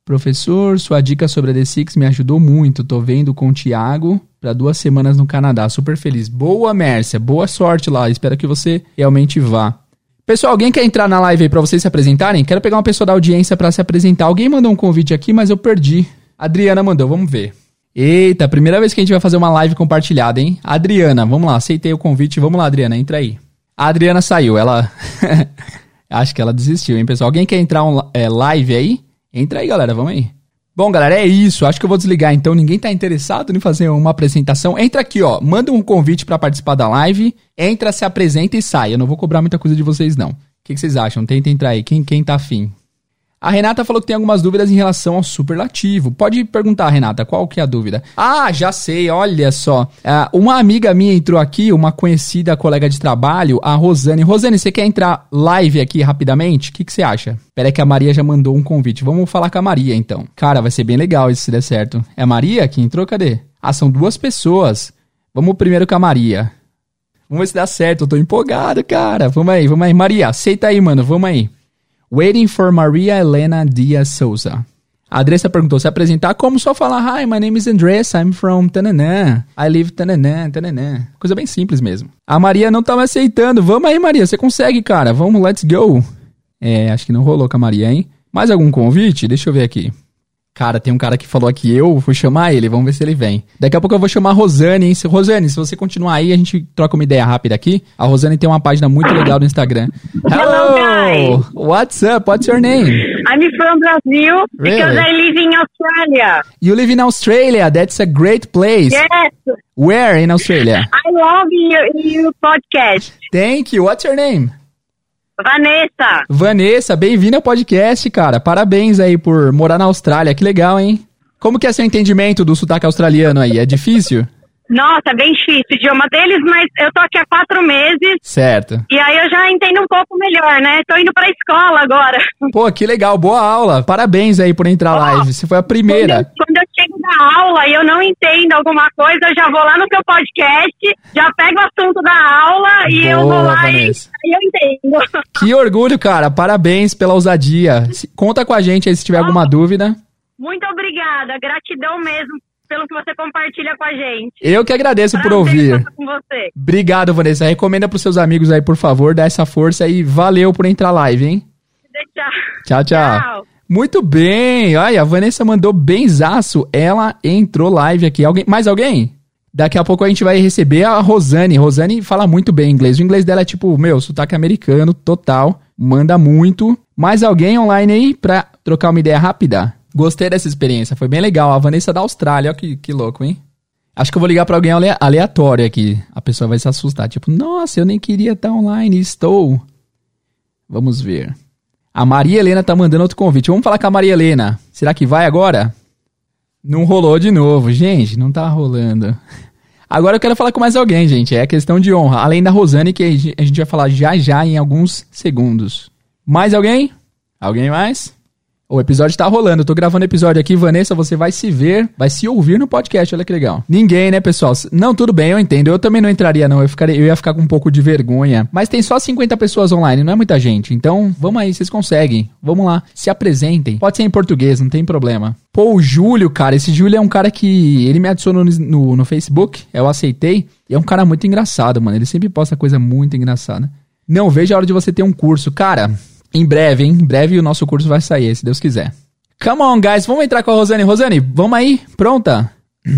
Professor, sua dica sobre a D6 me ajudou muito. Tô vendo com o Thiago para duas semanas no Canadá. Super feliz. Boa, Mércia. Boa sorte lá. Espero que você realmente vá. Pessoal, alguém quer entrar na live aí para vocês se apresentarem? Quero pegar uma pessoa da audiência para se apresentar. Alguém mandou um convite aqui, mas eu perdi. Adriana mandou, vamos ver. Eita, primeira vez que a gente vai fazer uma live compartilhada, hein? Adriana, vamos lá, aceitei o convite. Vamos lá, Adriana, entra aí. A Adriana saiu, ela. Acho que ela desistiu, hein, pessoal? Alguém quer entrar um, é, live aí? Entra aí, galera, vamos aí. Bom, galera, é isso. Acho que eu vou desligar então. Ninguém tá interessado em fazer uma apresentação. Entra aqui, ó. Manda um convite para participar da live. Entra, se apresenta e sai. Eu não vou cobrar muita coisa de vocês, não. O que, que vocês acham? Tenta entrar aí. Quem, quem tá afim? A Renata falou que tem algumas dúvidas em relação ao superlativo. Pode perguntar, Renata, qual que é a dúvida? Ah, já sei, olha só. Uh, uma amiga minha entrou aqui, uma conhecida colega de trabalho, a Rosane. Rosane, você quer entrar live aqui rapidamente? O que, que você acha? Pera que a Maria já mandou um convite. Vamos falar com a Maria, então. Cara, vai ser bem legal isso se der certo. É a Maria que entrou? Cadê? Ah, são duas pessoas. Vamos primeiro com a Maria. Vamos ver se dá certo. Eu tô empolgado, cara. Vamos aí, vamos aí. Maria, aceita aí, mano. Vamos aí. Waiting for Maria Helena Diaz Souza. A Andressa perguntou se apresentar como só falar Hi, my name is Andressa, I'm from Tananã. I live Tananã, Tananã. Coisa bem simples mesmo. A Maria não tava aceitando. Vamos aí, Maria, você consegue, cara. Vamos, let's go. É, acho que não rolou com a Maria, hein? Mais algum convite? Deixa eu ver aqui. Cara, tem um cara que falou aqui, eu vou chamar ele, vamos ver se ele vem. Daqui a pouco eu vou chamar a Rosane, hein? Rosane, se você continuar aí, a gente troca uma ideia rápida aqui. A Rosane tem uma página muito legal no Instagram. Hello, guys! What's up? What's your name? I'm from Brazil really? because I live in Australia. You live in Australia? That's a great place. Yes. Where in Australia? I love your, your podcast. Thank you. What's your name? Vanessa. Vanessa, bem-vinda ao podcast, cara. Parabéns aí por morar na Austrália. Que legal, hein? Como que é seu entendimento do sotaque australiano aí? É difícil? Nossa, bem difícil o idioma deles, mas eu tô aqui há quatro meses. Certo. E aí eu já entendo um pouco melhor, né? Tô indo pra escola agora. Pô, que legal, boa aula. Parabéns aí por entrar oh, live. Você foi a primeira. Quando eu, quando eu chego da aula e eu não entendo alguma coisa, eu já vou lá no seu podcast, já pego o assunto da aula e boa, eu vou lá Vanessa. e, e eu entendo. Que orgulho, cara. Parabéns pela ousadia. Conta com a gente aí se tiver oh, alguma dúvida. Muito obrigada. Gratidão mesmo pelo que você compartilha com a gente. Eu que agradeço Prazer por ouvir. Com você. Obrigado, Vanessa. Recomenda pros seus amigos aí, por favor, dá essa força aí. Valeu por entrar live, hein? Tchau, tchau. tchau. Muito bem. Olha, a Vanessa mandou benzaço. Ela entrou live aqui. Alguém, mais alguém? Daqui a pouco a gente vai receber a Rosane. Rosane fala muito bem inglês. O inglês dela é tipo, meu, sotaque americano, total. Manda muito. Mais alguém online aí pra trocar uma ideia rápida? Gostei dessa experiência, foi bem legal. A Vanessa da Austrália, olha que, que louco, hein? Acho que eu vou ligar para alguém aleatório aqui. A pessoa vai se assustar. Tipo, nossa, eu nem queria estar online, estou. Vamos ver. A Maria Helena tá mandando outro convite. Vamos falar com a Maria Helena. Será que vai agora? Não rolou de novo. Gente, não tá rolando. Agora eu quero falar com mais alguém, gente. É questão de honra. Além da Rosane, que a gente vai falar já já em alguns segundos. Mais alguém? Alguém mais? O episódio tá rolando. Eu tô gravando episódio aqui. Vanessa, você vai se ver, vai se ouvir no podcast. Olha que legal. Ninguém, né, pessoal? Não, tudo bem, eu entendo. Eu também não entraria, não. Eu, ficaria, eu ia ficar com um pouco de vergonha. Mas tem só 50 pessoas online, não é muita gente. Então, vamos aí, vocês conseguem. Vamos lá, se apresentem. Pode ser em português, não tem problema. Pô, o Júlio, cara, esse Júlio é um cara que. Ele me adicionou no, no, no Facebook, eu aceitei. E é um cara muito engraçado, mano. Ele sempre posta coisa muito engraçada. Não vejo a hora de você ter um curso. Cara, em breve, hein? Em breve o nosso curso vai sair, se Deus quiser. Come on, guys. Vamos entrar com a Rosane. Rosane, vamos aí? Pronta?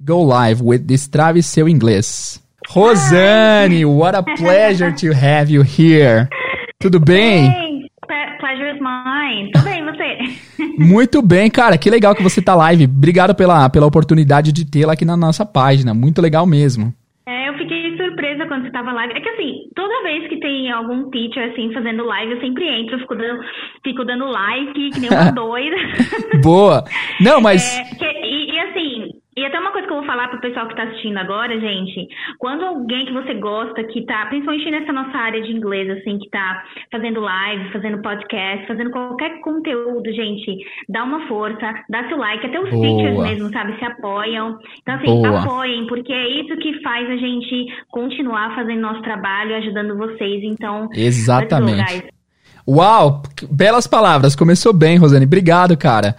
Go live with Destrave seu inglês. Rosane, what a pleasure to have you here. Tudo bem? Hey, pleasure is mine. Tudo bem, você? Muito bem, cara. Que legal que você tá live. Obrigado pela, pela oportunidade de tê-la aqui na nossa página. Muito legal mesmo. Eu surpresa quando você tava live. É que assim, toda vez que tem algum teacher assim fazendo live, eu sempre entro, fico dando, fico dando like, que nem uma doida. Boa! Não, mas. É, que, e, e, assim, e até uma coisa que eu vou falar pro pessoal que tá assistindo agora, gente, quando alguém que você gosta, que tá, principalmente nessa nossa área de inglês, assim, que tá fazendo live, fazendo podcast, fazendo qualquer conteúdo, gente, dá uma força, dá seu like, até os Boa. teachers mesmo, sabe, se apoiam. Então, assim, Boa. apoiem, porque é isso que faz a gente continuar fazendo nosso trabalho, ajudando vocês. Então, exatamente. Uau, belas palavras. Começou bem, Rosane. Obrigado, cara.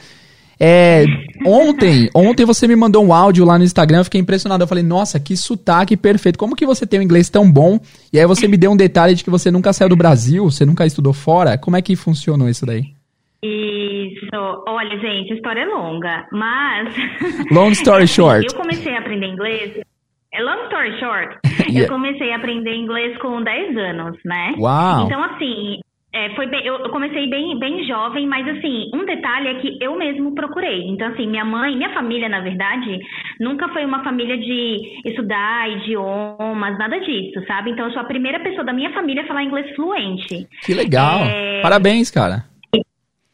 É, ontem, ontem você me mandou um áudio lá no Instagram, eu fiquei impressionado. Eu falei, nossa, que sotaque perfeito. Como que você tem um inglês tão bom? E aí você me deu um detalhe de que você nunca saiu do Brasil, você nunca estudou fora. Como é que funcionou isso daí? Isso. Olha, gente, a história é longa, mas. Long story short. Eu comecei a aprender inglês. É long story short. Yeah. Eu comecei a aprender inglês com 10 anos, né? Uau. Então, assim, é, foi bem, eu, comecei bem, bem jovem, mas assim, um detalhe é que eu mesmo procurei. Então, assim, minha mãe, minha família, na verdade, nunca foi uma família de estudar idiomas, nada disso, sabe? Então, eu sou a primeira pessoa da minha família a falar inglês fluente. Que legal. É, Parabéns, cara.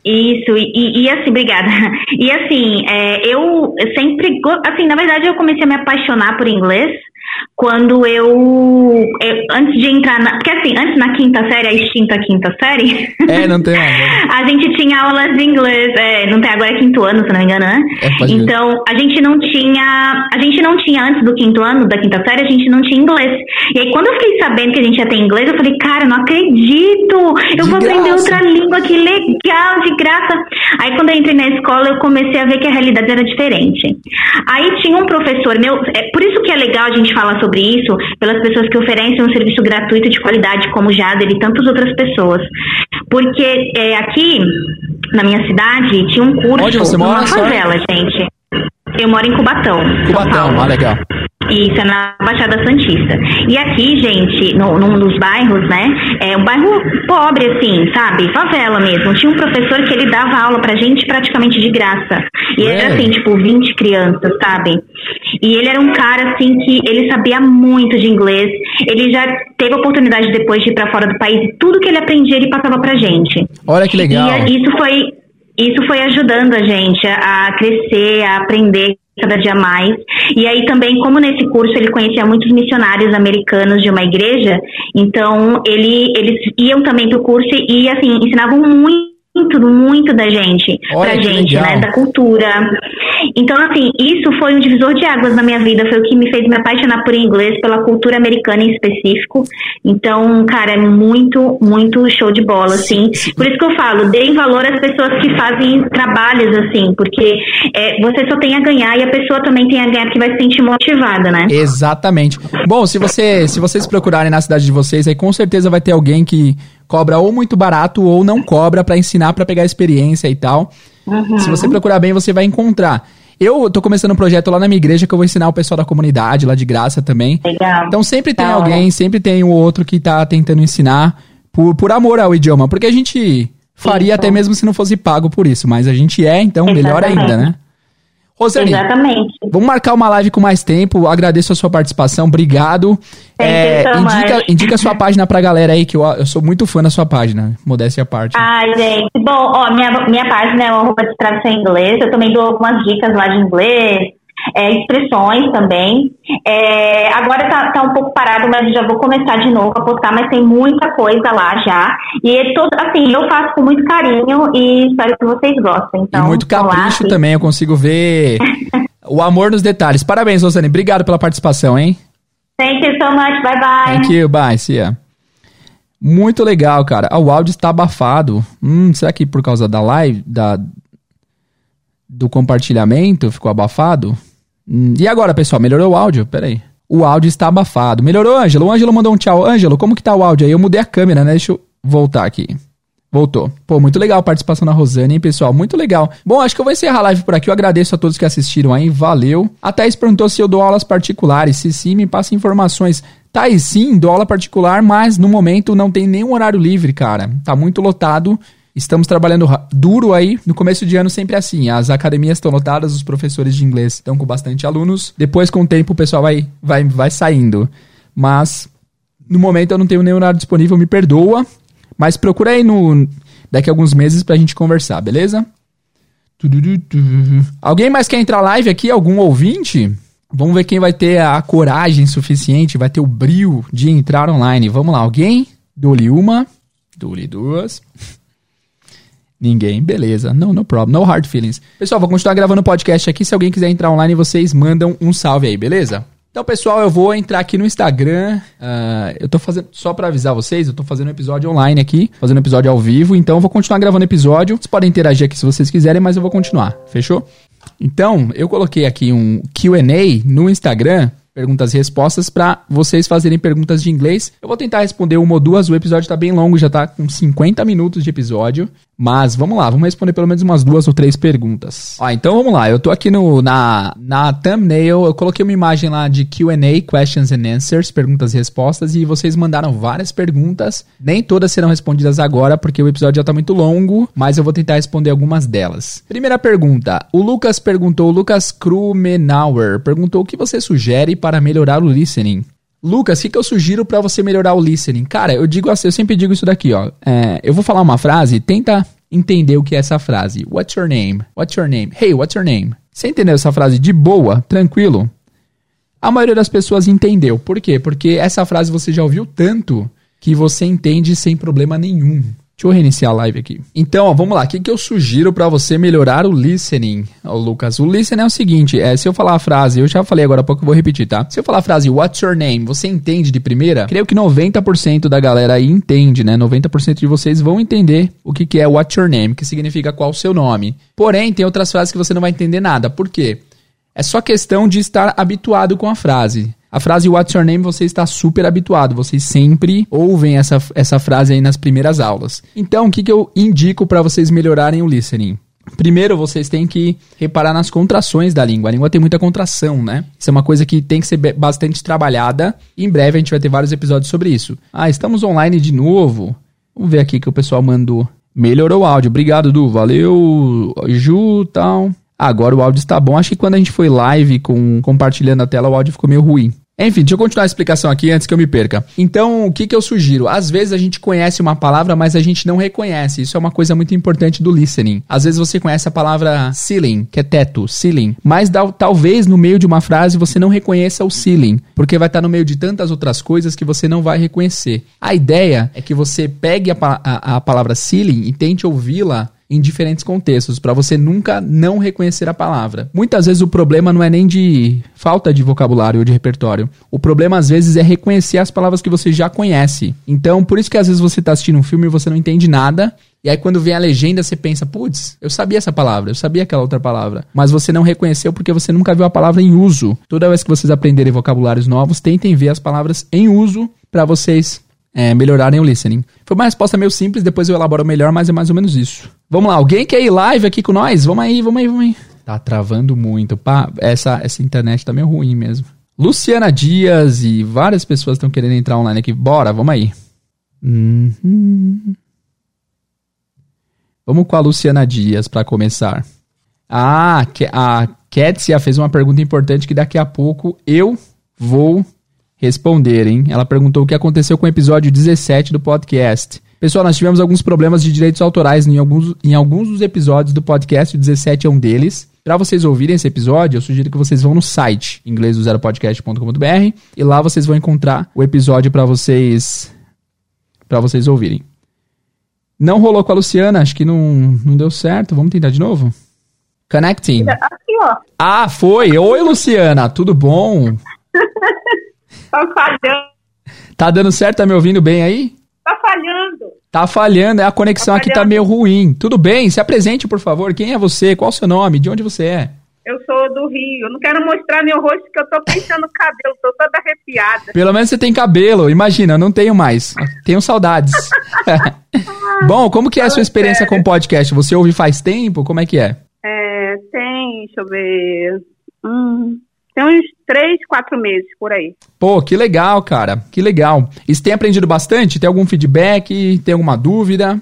Isso, e, e assim, obrigada. E assim, é, eu sempre, assim, na verdade eu comecei a me apaixonar por inglês quando eu, eu- antes de entrar na, porque assim, antes na quinta série, a extinta quinta série, É, não tem nada. a gente tinha aulas de inglês, é, não tem agora é quinto ano, se não me engano, né? É, pode ver. então, a gente não tinha, a gente não tinha antes do quinto ano, da quinta série, a gente não tinha inglês. E aí quando eu fiquei sabendo que a gente ia ter inglês, eu falei, cara, não acredito, eu De vou aprender graça. outra língua, que legal, de graça. Aí quando eu entrei na escola, eu comecei a ver que a realidade era diferente. Aí tinha um professor meu, é por isso que é legal a gente falar sobre isso, pelas pessoas que oferecem um serviço gratuito de qualidade, como o Jader e tantas outras pessoas. Porque é, aqui, na minha cidade, tinha um curso Onde você mora, numa favela, gente. Eu moro em Cubatão. Cubatão, ah, legal. Isso, é na Baixada Santista. E aqui, gente, no, num dos bairros, né? É um bairro pobre, assim, sabe? Favela mesmo. Tinha um professor que ele dava aula pra gente praticamente de graça. E É. era assim, tipo, 20 crianças, sabe? E ele era um cara, assim, que ele sabia muito de inglês. Ele já teve a oportunidade depois de ir pra fora do país e tudo que ele aprendia ele passava pra gente. Olha que legal. E isso foi, isso foi ajudando a gente a crescer, a aprender cada dia mais. E aí também, como nesse curso ele conhecia muitos missionários americanos de uma igreja, então ele, eles iam também pro curso e assim, ensinavam muito muito da gente, Olha pra que gente, legal. né, da cultura. Então, assim, isso foi um divisor de águas na minha vida, foi o que me fez me apaixonar por inglês, pela cultura americana em específico. Então, cara, é muito, muito show de bola, assim. Por isso que eu falo, deem valor às pessoas que fazem trabalhos, assim, porque é, você só tem a ganhar e a pessoa também tem a ganhar porque vai se sentir motivada, né? Exatamente. Bom, se, você, se vocês procurarem na cidade de vocês, aí com certeza vai ter alguém que cobra ou muito barato ou não cobra pra ensinar, pra pegar experiência e tal. Se você procurar bem, você vai encontrar. Eu tô começando um projeto lá na minha igreja que eu vou ensinar o pessoal da comunidade lá de graça também. Legal. Então sempre tem hora. alguém, sempre tem o outro que tá tentando ensinar por, por amor ao idioma. Porque a gente faria Isso. até mesmo se não fosse pago por isso. Mas a gente é, então melhor Exatamente. ainda, né? Rosane, Exatamente. Vamos marcar uma live com mais tempo. Agradeço a sua participação. Obrigado. É, indica, indica a sua página pra galera aí, que eu, eu sou muito fã da sua página. Modéstia à parte. Ai, gente. Bom, ó, minha, minha página é o de tradução em inglês. Eu também dou algumas dicas lá de inglês, é, expressões também. É, agora tá, tá um pouco parado, mas já vou começar de novo a postar, mas tem muita coisa lá já. E é todo, assim, eu faço com muito carinho e espero que vocês gostem. Então, e muito vão lá, capricho que- também, eu consigo ver o amor nos detalhes. Parabéns, Rosane. Obrigado pela participação, hein? Thank you so much. Bye bye. Thank you, bye, Cia. Muito legal, cara. Ah, o áudio está abafado. Hum, será que por causa da live, da, do compartilhamento, ficou abafado? Hum, e agora, pessoal, melhorou o áudio? Pera aí. O áudio está abafado. Melhorou, Ângelo? O Ângelo mandou um tchau. Ângelo, como que tá o áudio aí? Eu mudei a câmera, né? Deixa eu voltar aqui. Voltou. Pô, muito legal a participação da Rosane, hein, pessoal? Muito legal. Bom, acho que eu vou encerrar a live por aqui. Eu agradeço a todos que assistiram aí. Valeu. A Thaís perguntou se eu dou aulas particulares. Se sim, me passa informações. Thaís, sim, dou aula particular, mas no momento não tem nenhum horário livre, cara. Tá muito lotado. Estamos trabalhando ra- duro aí. No começo de ano sempre é assim. As academias estão lotadas, os professores de inglês estão com bastante alunos. Depois, com o tempo, o pessoal vai, vai, vai saindo. Mas no momento eu não tenho nenhum horário disponível, me perdoa. Mas procura aí no, daqui a alguns meses pra gente conversar, beleza? Alguém mais quer entrar live aqui? Algum ouvinte? Vamos ver quem vai ter a coragem suficiente, vai ter o brio de entrar online. Vamos lá, alguém? Dou-lhe uma, dou-lhe duas. Ninguém, beleza. No, no problem, no hard feelings. Pessoal, vou continuar gravando o podcast aqui. Se alguém quiser entrar online, vocês mandam um salve aí, beleza? Então, pessoal, eu vou entrar aqui no Instagram. Ah, eu tô fazendo, só pra avisar vocês, eu tô fazendo um episódio online aqui, fazendo um episódio ao vivo, então eu vou continuar gravando episódio. Vocês podem interagir aqui se vocês quiserem, mas eu vou continuar, fechou? Então, eu coloquei aqui um QA no Instagram, perguntas e respostas, pra vocês fazerem perguntas de inglês. Eu vou tentar responder uma ou duas, o episódio tá bem longo, já tá com 50 minutos de episódio, Mas vamos lá, vamos responder pelo menos umas duas ou três perguntas. Ó, então vamos lá, eu tô aqui no, na, na thumbnail, eu coloquei uma imagem lá de QA, Questions and Answers, perguntas e respostas, e vocês mandaram várias perguntas. Nem todas serão respondidas agora, porque o episódio já tá muito longo, mas eu vou tentar responder algumas delas. Primeira pergunta: o Lucas perguntou, o Lucas Krumenauer perguntou o que você sugere para melhorar o listening. Lucas, o que, que eu sugiro para você melhorar o listening? Cara, eu digo assim, eu sempre digo isso daqui, ó. É, eu vou falar uma frase, tenta entender o que é essa frase. What's your name? What's your name? Hey, what's your name? Você entendeu essa frase de boa, tranquilo? A maioria das pessoas entendeu. Por quê? Porque essa frase você já ouviu tanto que você entende sem problema nenhum. Deixa eu reiniciar a live aqui. Então, ó, vamos lá. O que, que eu sugiro para você melhorar o listening, ó, Lucas? O listening é o seguinte: é, se eu falar a frase, eu já falei agora há pouco, eu vou repetir, tá? Se eu falar a frase What's your name? Você entende de primeira? Creio que 90% da galera aí entende, né? 90% de vocês vão entender o que, que é What's your name, que significa qual o seu nome. Porém, tem outras frases que você não vai entender nada. Por quê? É só questão de estar habituado com a frase. A frase What's your name você está super habituado, vocês sempre ouvem essa, essa frase aí nas primeiras aulas. Então, o que, que eu indico para vocês melhorarem o listening? Primeiro, vocês têm que reparar nas contrações da língua. A língua tem muita contração, né? Isso é uma coisa que tem que ser bastante trabalhada. Em breve a gente vai ter vários episódios sobre isso. Ah, estamos online de novo. Vamos ver aqui que o pessoal mandou. Melhorou o áudio. Obrigado, Du. Valeu, Ju, tal. Agora o áudio está bom. Acho que quando a gente foi live com compartilhando a tela, o áudio ficou meio ruim. Enfim, deixa eu continuar a explicação aqui antes que eu me perca. Então, o que, que eu sugiro? Às vezes a gente conhece uma palavra, mas a gente não reconhece. Isso é uma coisa muito importante do listening. Às vezes você conhece a palavra ceiling, que é teto, ceiling, mas talvez no meio de uma frase você não reconheça o ceiling, porque vai estar no meio de tantas outras coisas que você não vai reconhecer. A ideia é que você pegue a, a, a palavra ceiling e tente ouvi-la em diferentes contextos, para você nunca não reconhecer a palavra. Muitas vezes o problema não é nem de falta de vocabulário ou de repertório. O problema às vezes é reconhecer as palavras que você já conhece. Então, por isso que às vezes você está assistindo um filme e você não entende nada, e aí quando vem a legenda você pensa, putz, eu sabia essa palavra, eu sabia aquela outra palavra, mas você não reconheceu porque você nunca viu a palavra em uso. Toda vez que vocês aprenderem vocabulários novos, tentem ver as palavras em uso para vocês é, melhorarem o listening. Foi uma resposta meio simples, depois eu elaboro melhor, mas é mais ou menos isso. Vamos lá, alguém quer ir live aqui com nós? Vamos aí, vamos aí, vamos aí. Tá travando muito. Pá, essa, essa internet tá meio ruim mesmo. Luciana Dias e várias pessoas estão querendo entrar online aqui. Bora, vamos aí. Uhum. Vamos com a Luciana Dias para começar. Ah, a Ketsia fez uma pergunta importante que daqui a pouco eu vou responder, hein? Ela perguntou o que aconteceu com o episódio 17 do podcast. Pessoal, nós tivemos alguns problemas de direitos autorais em alguns, em alguns dos episódios do podcast, o 17 é um deles. Para vocês ouvirem esse episódio, eu sugiro que vocês vão no site inglês do zero podcast.com.br e lá vocês vão encontrar o episódio para vocês para vocês ouvirem. Não rolou com a Luciana, acho que não, não deu certo. Vamos tentar de novo? Connecting. Aqui, ó. Ah, foi. Oi, Luciana, tudo bom? Tá falhando. Tá dando certo? Tá me ouvindo bem aí? Tá falhando. Tá falhando, é a conexão tá aqui tá meio ruim. Tudo bem? Se apresente, por favor. Quem é você? Qual o seu nome? De onde você é? Eu sou do Rio. Eu não quero mostrar meu rosto porque eu tô pensando no cabelo. Tô toda arrepiada. Pelo menos você tem cabelo. Imagina, eu não tenho mais. Tenho saudades. Bom, como que é a sua experiência com o podcast? Você ouve faz tempo? Como é que é? É, tem, deixa eu ver. Hum, tem uns três, quatro meses por aí. Pô, que legal, cara. Que legal. E você tem aprendido bastante? Tem algum feedback? Tem alguma dúvida?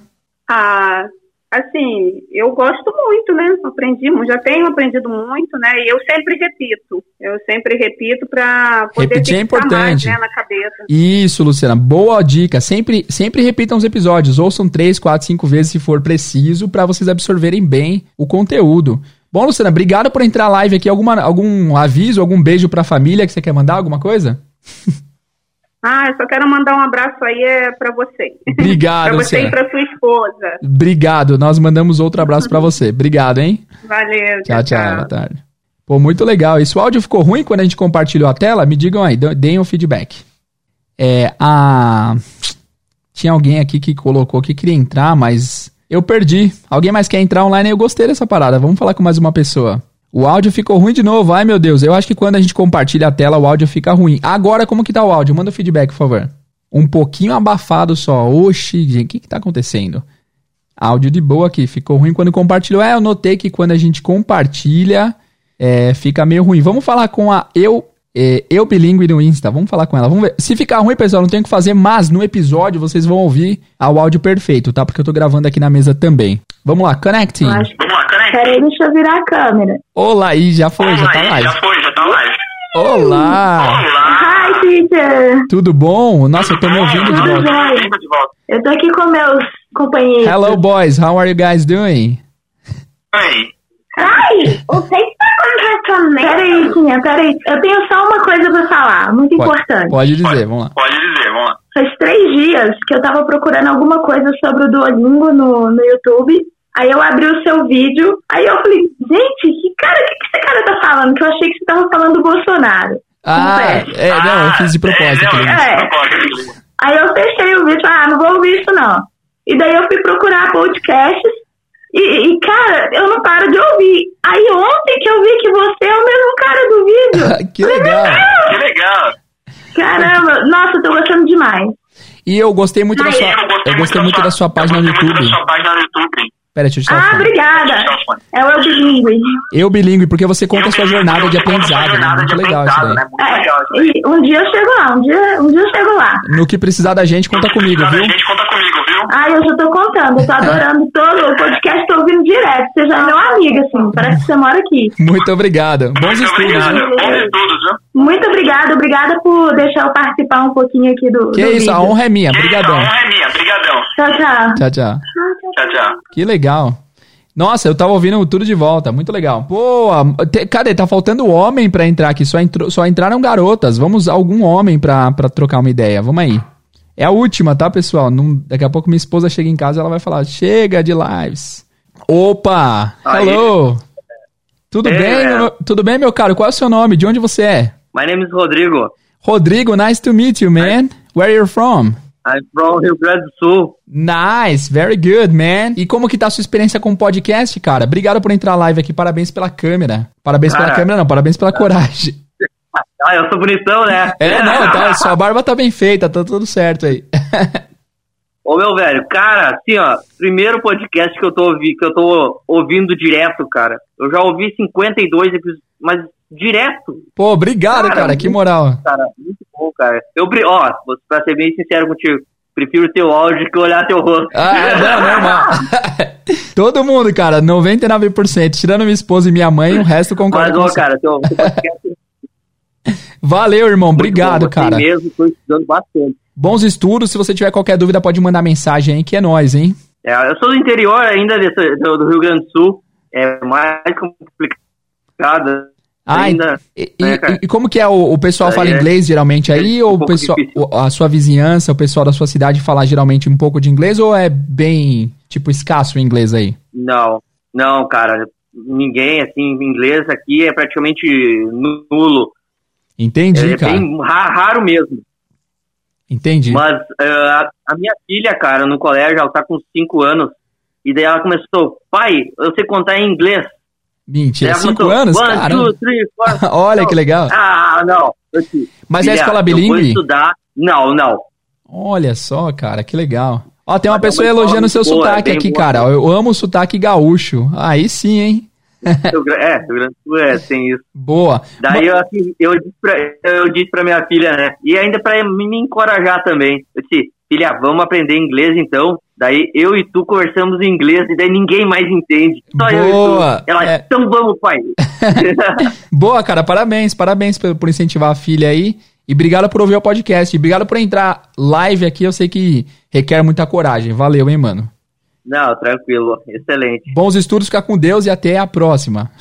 Ah, assim, eu gosto muito, né? Aprendi, já tenho aprendido muito, né? E eu sempre repito. Eu sempre repito para poder Repetir é importante. Mais, né, na cabeça. Isso, Luciana. Boa dica. Sempre, sempre repitam os episódios. Ouçam três, quatro, cinco vezes se for preciso para vocês absorverem bem o conteúdo. Bom, Luciana, obrigado por entrar live aqui. Alguma, algum aviso, algum beijo para a família que você quer mandar? Alguma coisa? Ah, eu só quero mandar um abraço aí é para você. Obrigado, Para você e para sua esposa. Obrigado. Nós mandamos outro abraço para você. Obrigado, hein? Valeu. Tchau, tchau, tchau. Boa tarde. Pô, muito legal. E se o áudio ficou ruim quando a gente compartilhou a tela, me digam aí, deem o um feedback. É, a... Tinha alguém aqui que colocou que queria entrar, mas eu perdi. Alguém mais quer entrar online? Eu gostei dessa parada. Vamos falar com mais uma pessoa. O áudio ficou ruim de novo. Ai, meu Deus. Eu acho que quando a gente compartilha a tela, o áudio fica ruim. Agora, como que tá o áudio? Manda o feedback, por favor. Um pouquinho abafado só. Oxi, gente, o que que tá acontecendo? Áudio de boa aqui. Ficou ruim quando compartilhou. É, eu notei que quando a gente compartilha, é, fica meio ruim. Vamos falar com a Eu é, eu bilíngue no Insta. Vamos falar com ela. Vamos ver. Se ficar ruim, pessoal, não tem o que fazer, mas no episódio vocês vão ouvir o áudio perfeito, tá? Porque eu tô gravando aqui na mesa também. Vamos lá, connecting. Vamos lá, connecting. Peraí, deixa eu virar a câmera. Olá, aí, já foi, Olá, já tá live. Já foi, já tá live. Olá! Olá! Hi, teacher! Tudo bom? Nossa, eu tô me ouvindo de volta. Eu tô aqui com meus companheiros. Hello, boys. How are you guys doing? Oi. Ai, o que está acontecendo? Peraí, Tinha, peraí. Eu tenho só uma coisa pra falar, muito pode, importante. Pode dizer, vamos lá. Pode dizer, vamos lá. Faz três dias que eu tava procurando alguma coisa sobre o Duolingo no, no YouTube. Aí eu abri o seu vídeo, aí eu falei, gente, que cara, o que, que esse cara tá falando? Que eu achei que você tava falando do Bolsonaro. Ah, é, não, eu fiz de propósito. É, não, É. de propósito. Aí eu fechei o vídeo, ah, não vou ouvir isso não. E daí eu fui procurar podcasts e, e, cara, eu não paro de ouvir. Aí ontem que eu vi que você é o mesmo cara do vídeo. que legal. Que legal. Caramba, nossa, eu tô gostando demais. E eu gostei muito da sua, Eu gostei, eu gostei muito da sua página no eu gostei muito da sua página no YouTube. Pera, deixa eu tirar Ah, obrigada. É o Eu Bilingue. Eu bilíngue, porque você conta a sua jornada de a aprendizado. Né? jornada Muito de legal isso aprendizado, daí. né? Muito legal isso É, daí. e um dia eu chego lá, um dia, um dia eu chego lá. No que precisar da gente, conta comigo, A viu? gente conta comigo, viu? Ah, eu já tô contando, eu tô adorando todo o podcast, tô ouvindo direto. Você já é meu amigo, assim, parece que você mora aqui. Muito obrigado. Bons Muito estudos, obrigado. Bons estudos, viu? Muito obrigada, obrigada por deixar eu participar um pouquinho aqui do. Que do isso, a vídeo. honra é minha. Que isso, Obrigadão. A honra é minha. Obrigadão. Tchau, tchau. Tchau, tchau. Tchau, tchau. Que legal. Nossa, eu tava ouvindo tudo de volta, muito legal. Pô, te- cadê? Tá faltando homem pra entrar aqui, só, entrou, só entraram garotas. Vamos, algum homem pra, pra trocar uma ideia, vamos aí. É a última, tá, pessoal? Não- daqui a pouco minha esposa chega em casa e ela vai falar, chega de lives. Opa, Aí. hello. Tudo Hey, bem, meu, tudo bem, meu caro? Qual é o seu nome? De onde você é? My name is Rodrigo. Rodrigo, nice to meet you, man. Where you're from? I'm from Rio Grande do Sul. Nice, very good, man. E como que tá a sua experiência com o podcast, cara? Obrigado por entrar live aqui, parabéns pela câmera. Parabéns pela Cara. câmera, não, parabéns pela coragem. Ah, eu sou bonitão, né? É, não, tá, sua barba tá bem feita, tá tudo certo aí. Ô, meu velho, cara, assim, ó, primeiro podcast que eu tô ouvindo, que eu tô ouvindo direto, cara. Eu já ouvi 52 episódios, mas direto, Pô, obrigado, Cara, cara, que moral. cara, muito bom, cara. Eu, ó, pra ser bem sincero contigo, prefiro teu áudio que olhar teu rosto. Ah, é, não, normal. Todo mundo, cara, 99%, tirando minha esposa e minha mãe, o resto concorda Mas, ó, cara, teu, teu podcast Valeu, irmão, muito obrigado, bom, gostei cara. mesmo, tô estudando bastante. Bons estudos, se você tiver qualquer dúvida pode mandar mensagem aí, que é nóis, hein? É, eu sou do interior ainda do, do Rio Grande do Sul, é mais complicado Ah, ainda. E, né, e- e como que é? O, o pessoal Aí fala é- inglês geralmente aí? é um ou o pessoal, difícil. a sua vizinhança, o pessoal da sua cidade fala geralmente um pouco de inglês? Ou é bem, tipo, escasso o inglês aí? Não, não, cara. Ninguém, assim, inglês aqui é praticamente nulo. Entendi, é cara. bem ra- raro mesmo. Entendi. Mas eh, a, minha filha, cara, no colégio, ela tá com 5 anos. E daí ela começou, pai, eu sei contar em inglês. Mentira, Daí ela cinco começou, anos? Four. Olha que legal. Ah, não. Eu te- Mas é filha, escola Eu vou bilíngue? estudar. Não, não. Olha só, cara, que legal. Ó, tem uma é pessoa escola elogiando o seu boa, sotaque bem aqui, boa. cara. Eu amo o sotaque gaúcho. Aí sim, hein? É, Rio Grande do Sul é, tem isso. Boa. Daí eu, assim, eu, disse pra, eu disse pra minha filha, né? E ainda pra me encorajar também. Eu disse, filha, vamos aprender inglês então. Daí eu e tu conversamos em inglês e daí ninguém mais entende. Só eu Boa. e tu. Ela, É. então vamos, pai. Boa, cara, parabéns, parabéns por, por incentivar a filha aí. E obrigado por ouvir o podcast. E obrigado por entrar live aqui. Eu sei que requer muita coragem. Valeu, hein, mano. Não, tranquilo. Excelente. Bons estudos, fica com Deus e até a próxima.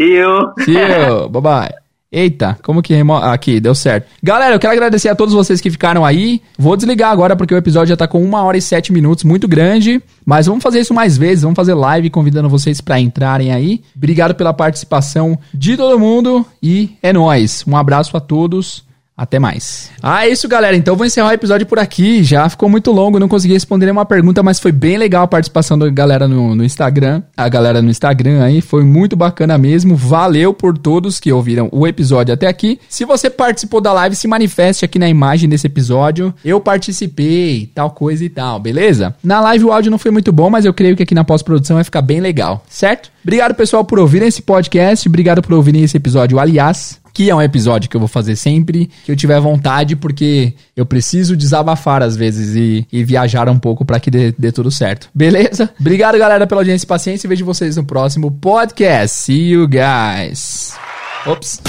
See you. See you. bye bye. Eita, como que remo... Aqui, deu certo. Galera, eu quero agradecer a todos vocês que ficaram aí. Vou desligar agora porque o episódio já tá com uma hora e sete minutos, muito grande. Mas vamos fazer isso mais vezes, vamos fazer live convidando vocês pra entrarem aí. Obrigado pela participação de todo mundo e é nóis. Um abraço a todos. Até mais. Ah, é isso, galera. Então vou encerrar o episódio por aqui. Já ficou muito longo, não consegui responder nenhuma pergunta, mas foi bem legal a participação da galera no, no Instagram. A galera no Instagram aí foi muito bacana mesmo. Valeu por todos que ouviram o episódio até aqui. Se você participou da live, se manifeste aqui na imagem desse episódio. Eu participei, tal coisa e tal, beleza? Na live o áudio não foi muito bom, mas eu creio que aqui na pós-produção vai ficar bem legal, certo? Obrigado, pessoal, por ouvirem esse podcast. Obrigado por ouvirem esse episódio, aliás que é um episódio que eu vou fazer sempre que eu tiver vontade, porque eu preciso desabafar às vezes e, e viajar um pouco para que dê, dê, tudo certo. Beleza? Obrigado, galera, pela audiência e paciência. Vejo vocês no próximo podcast. See you guys. Ops.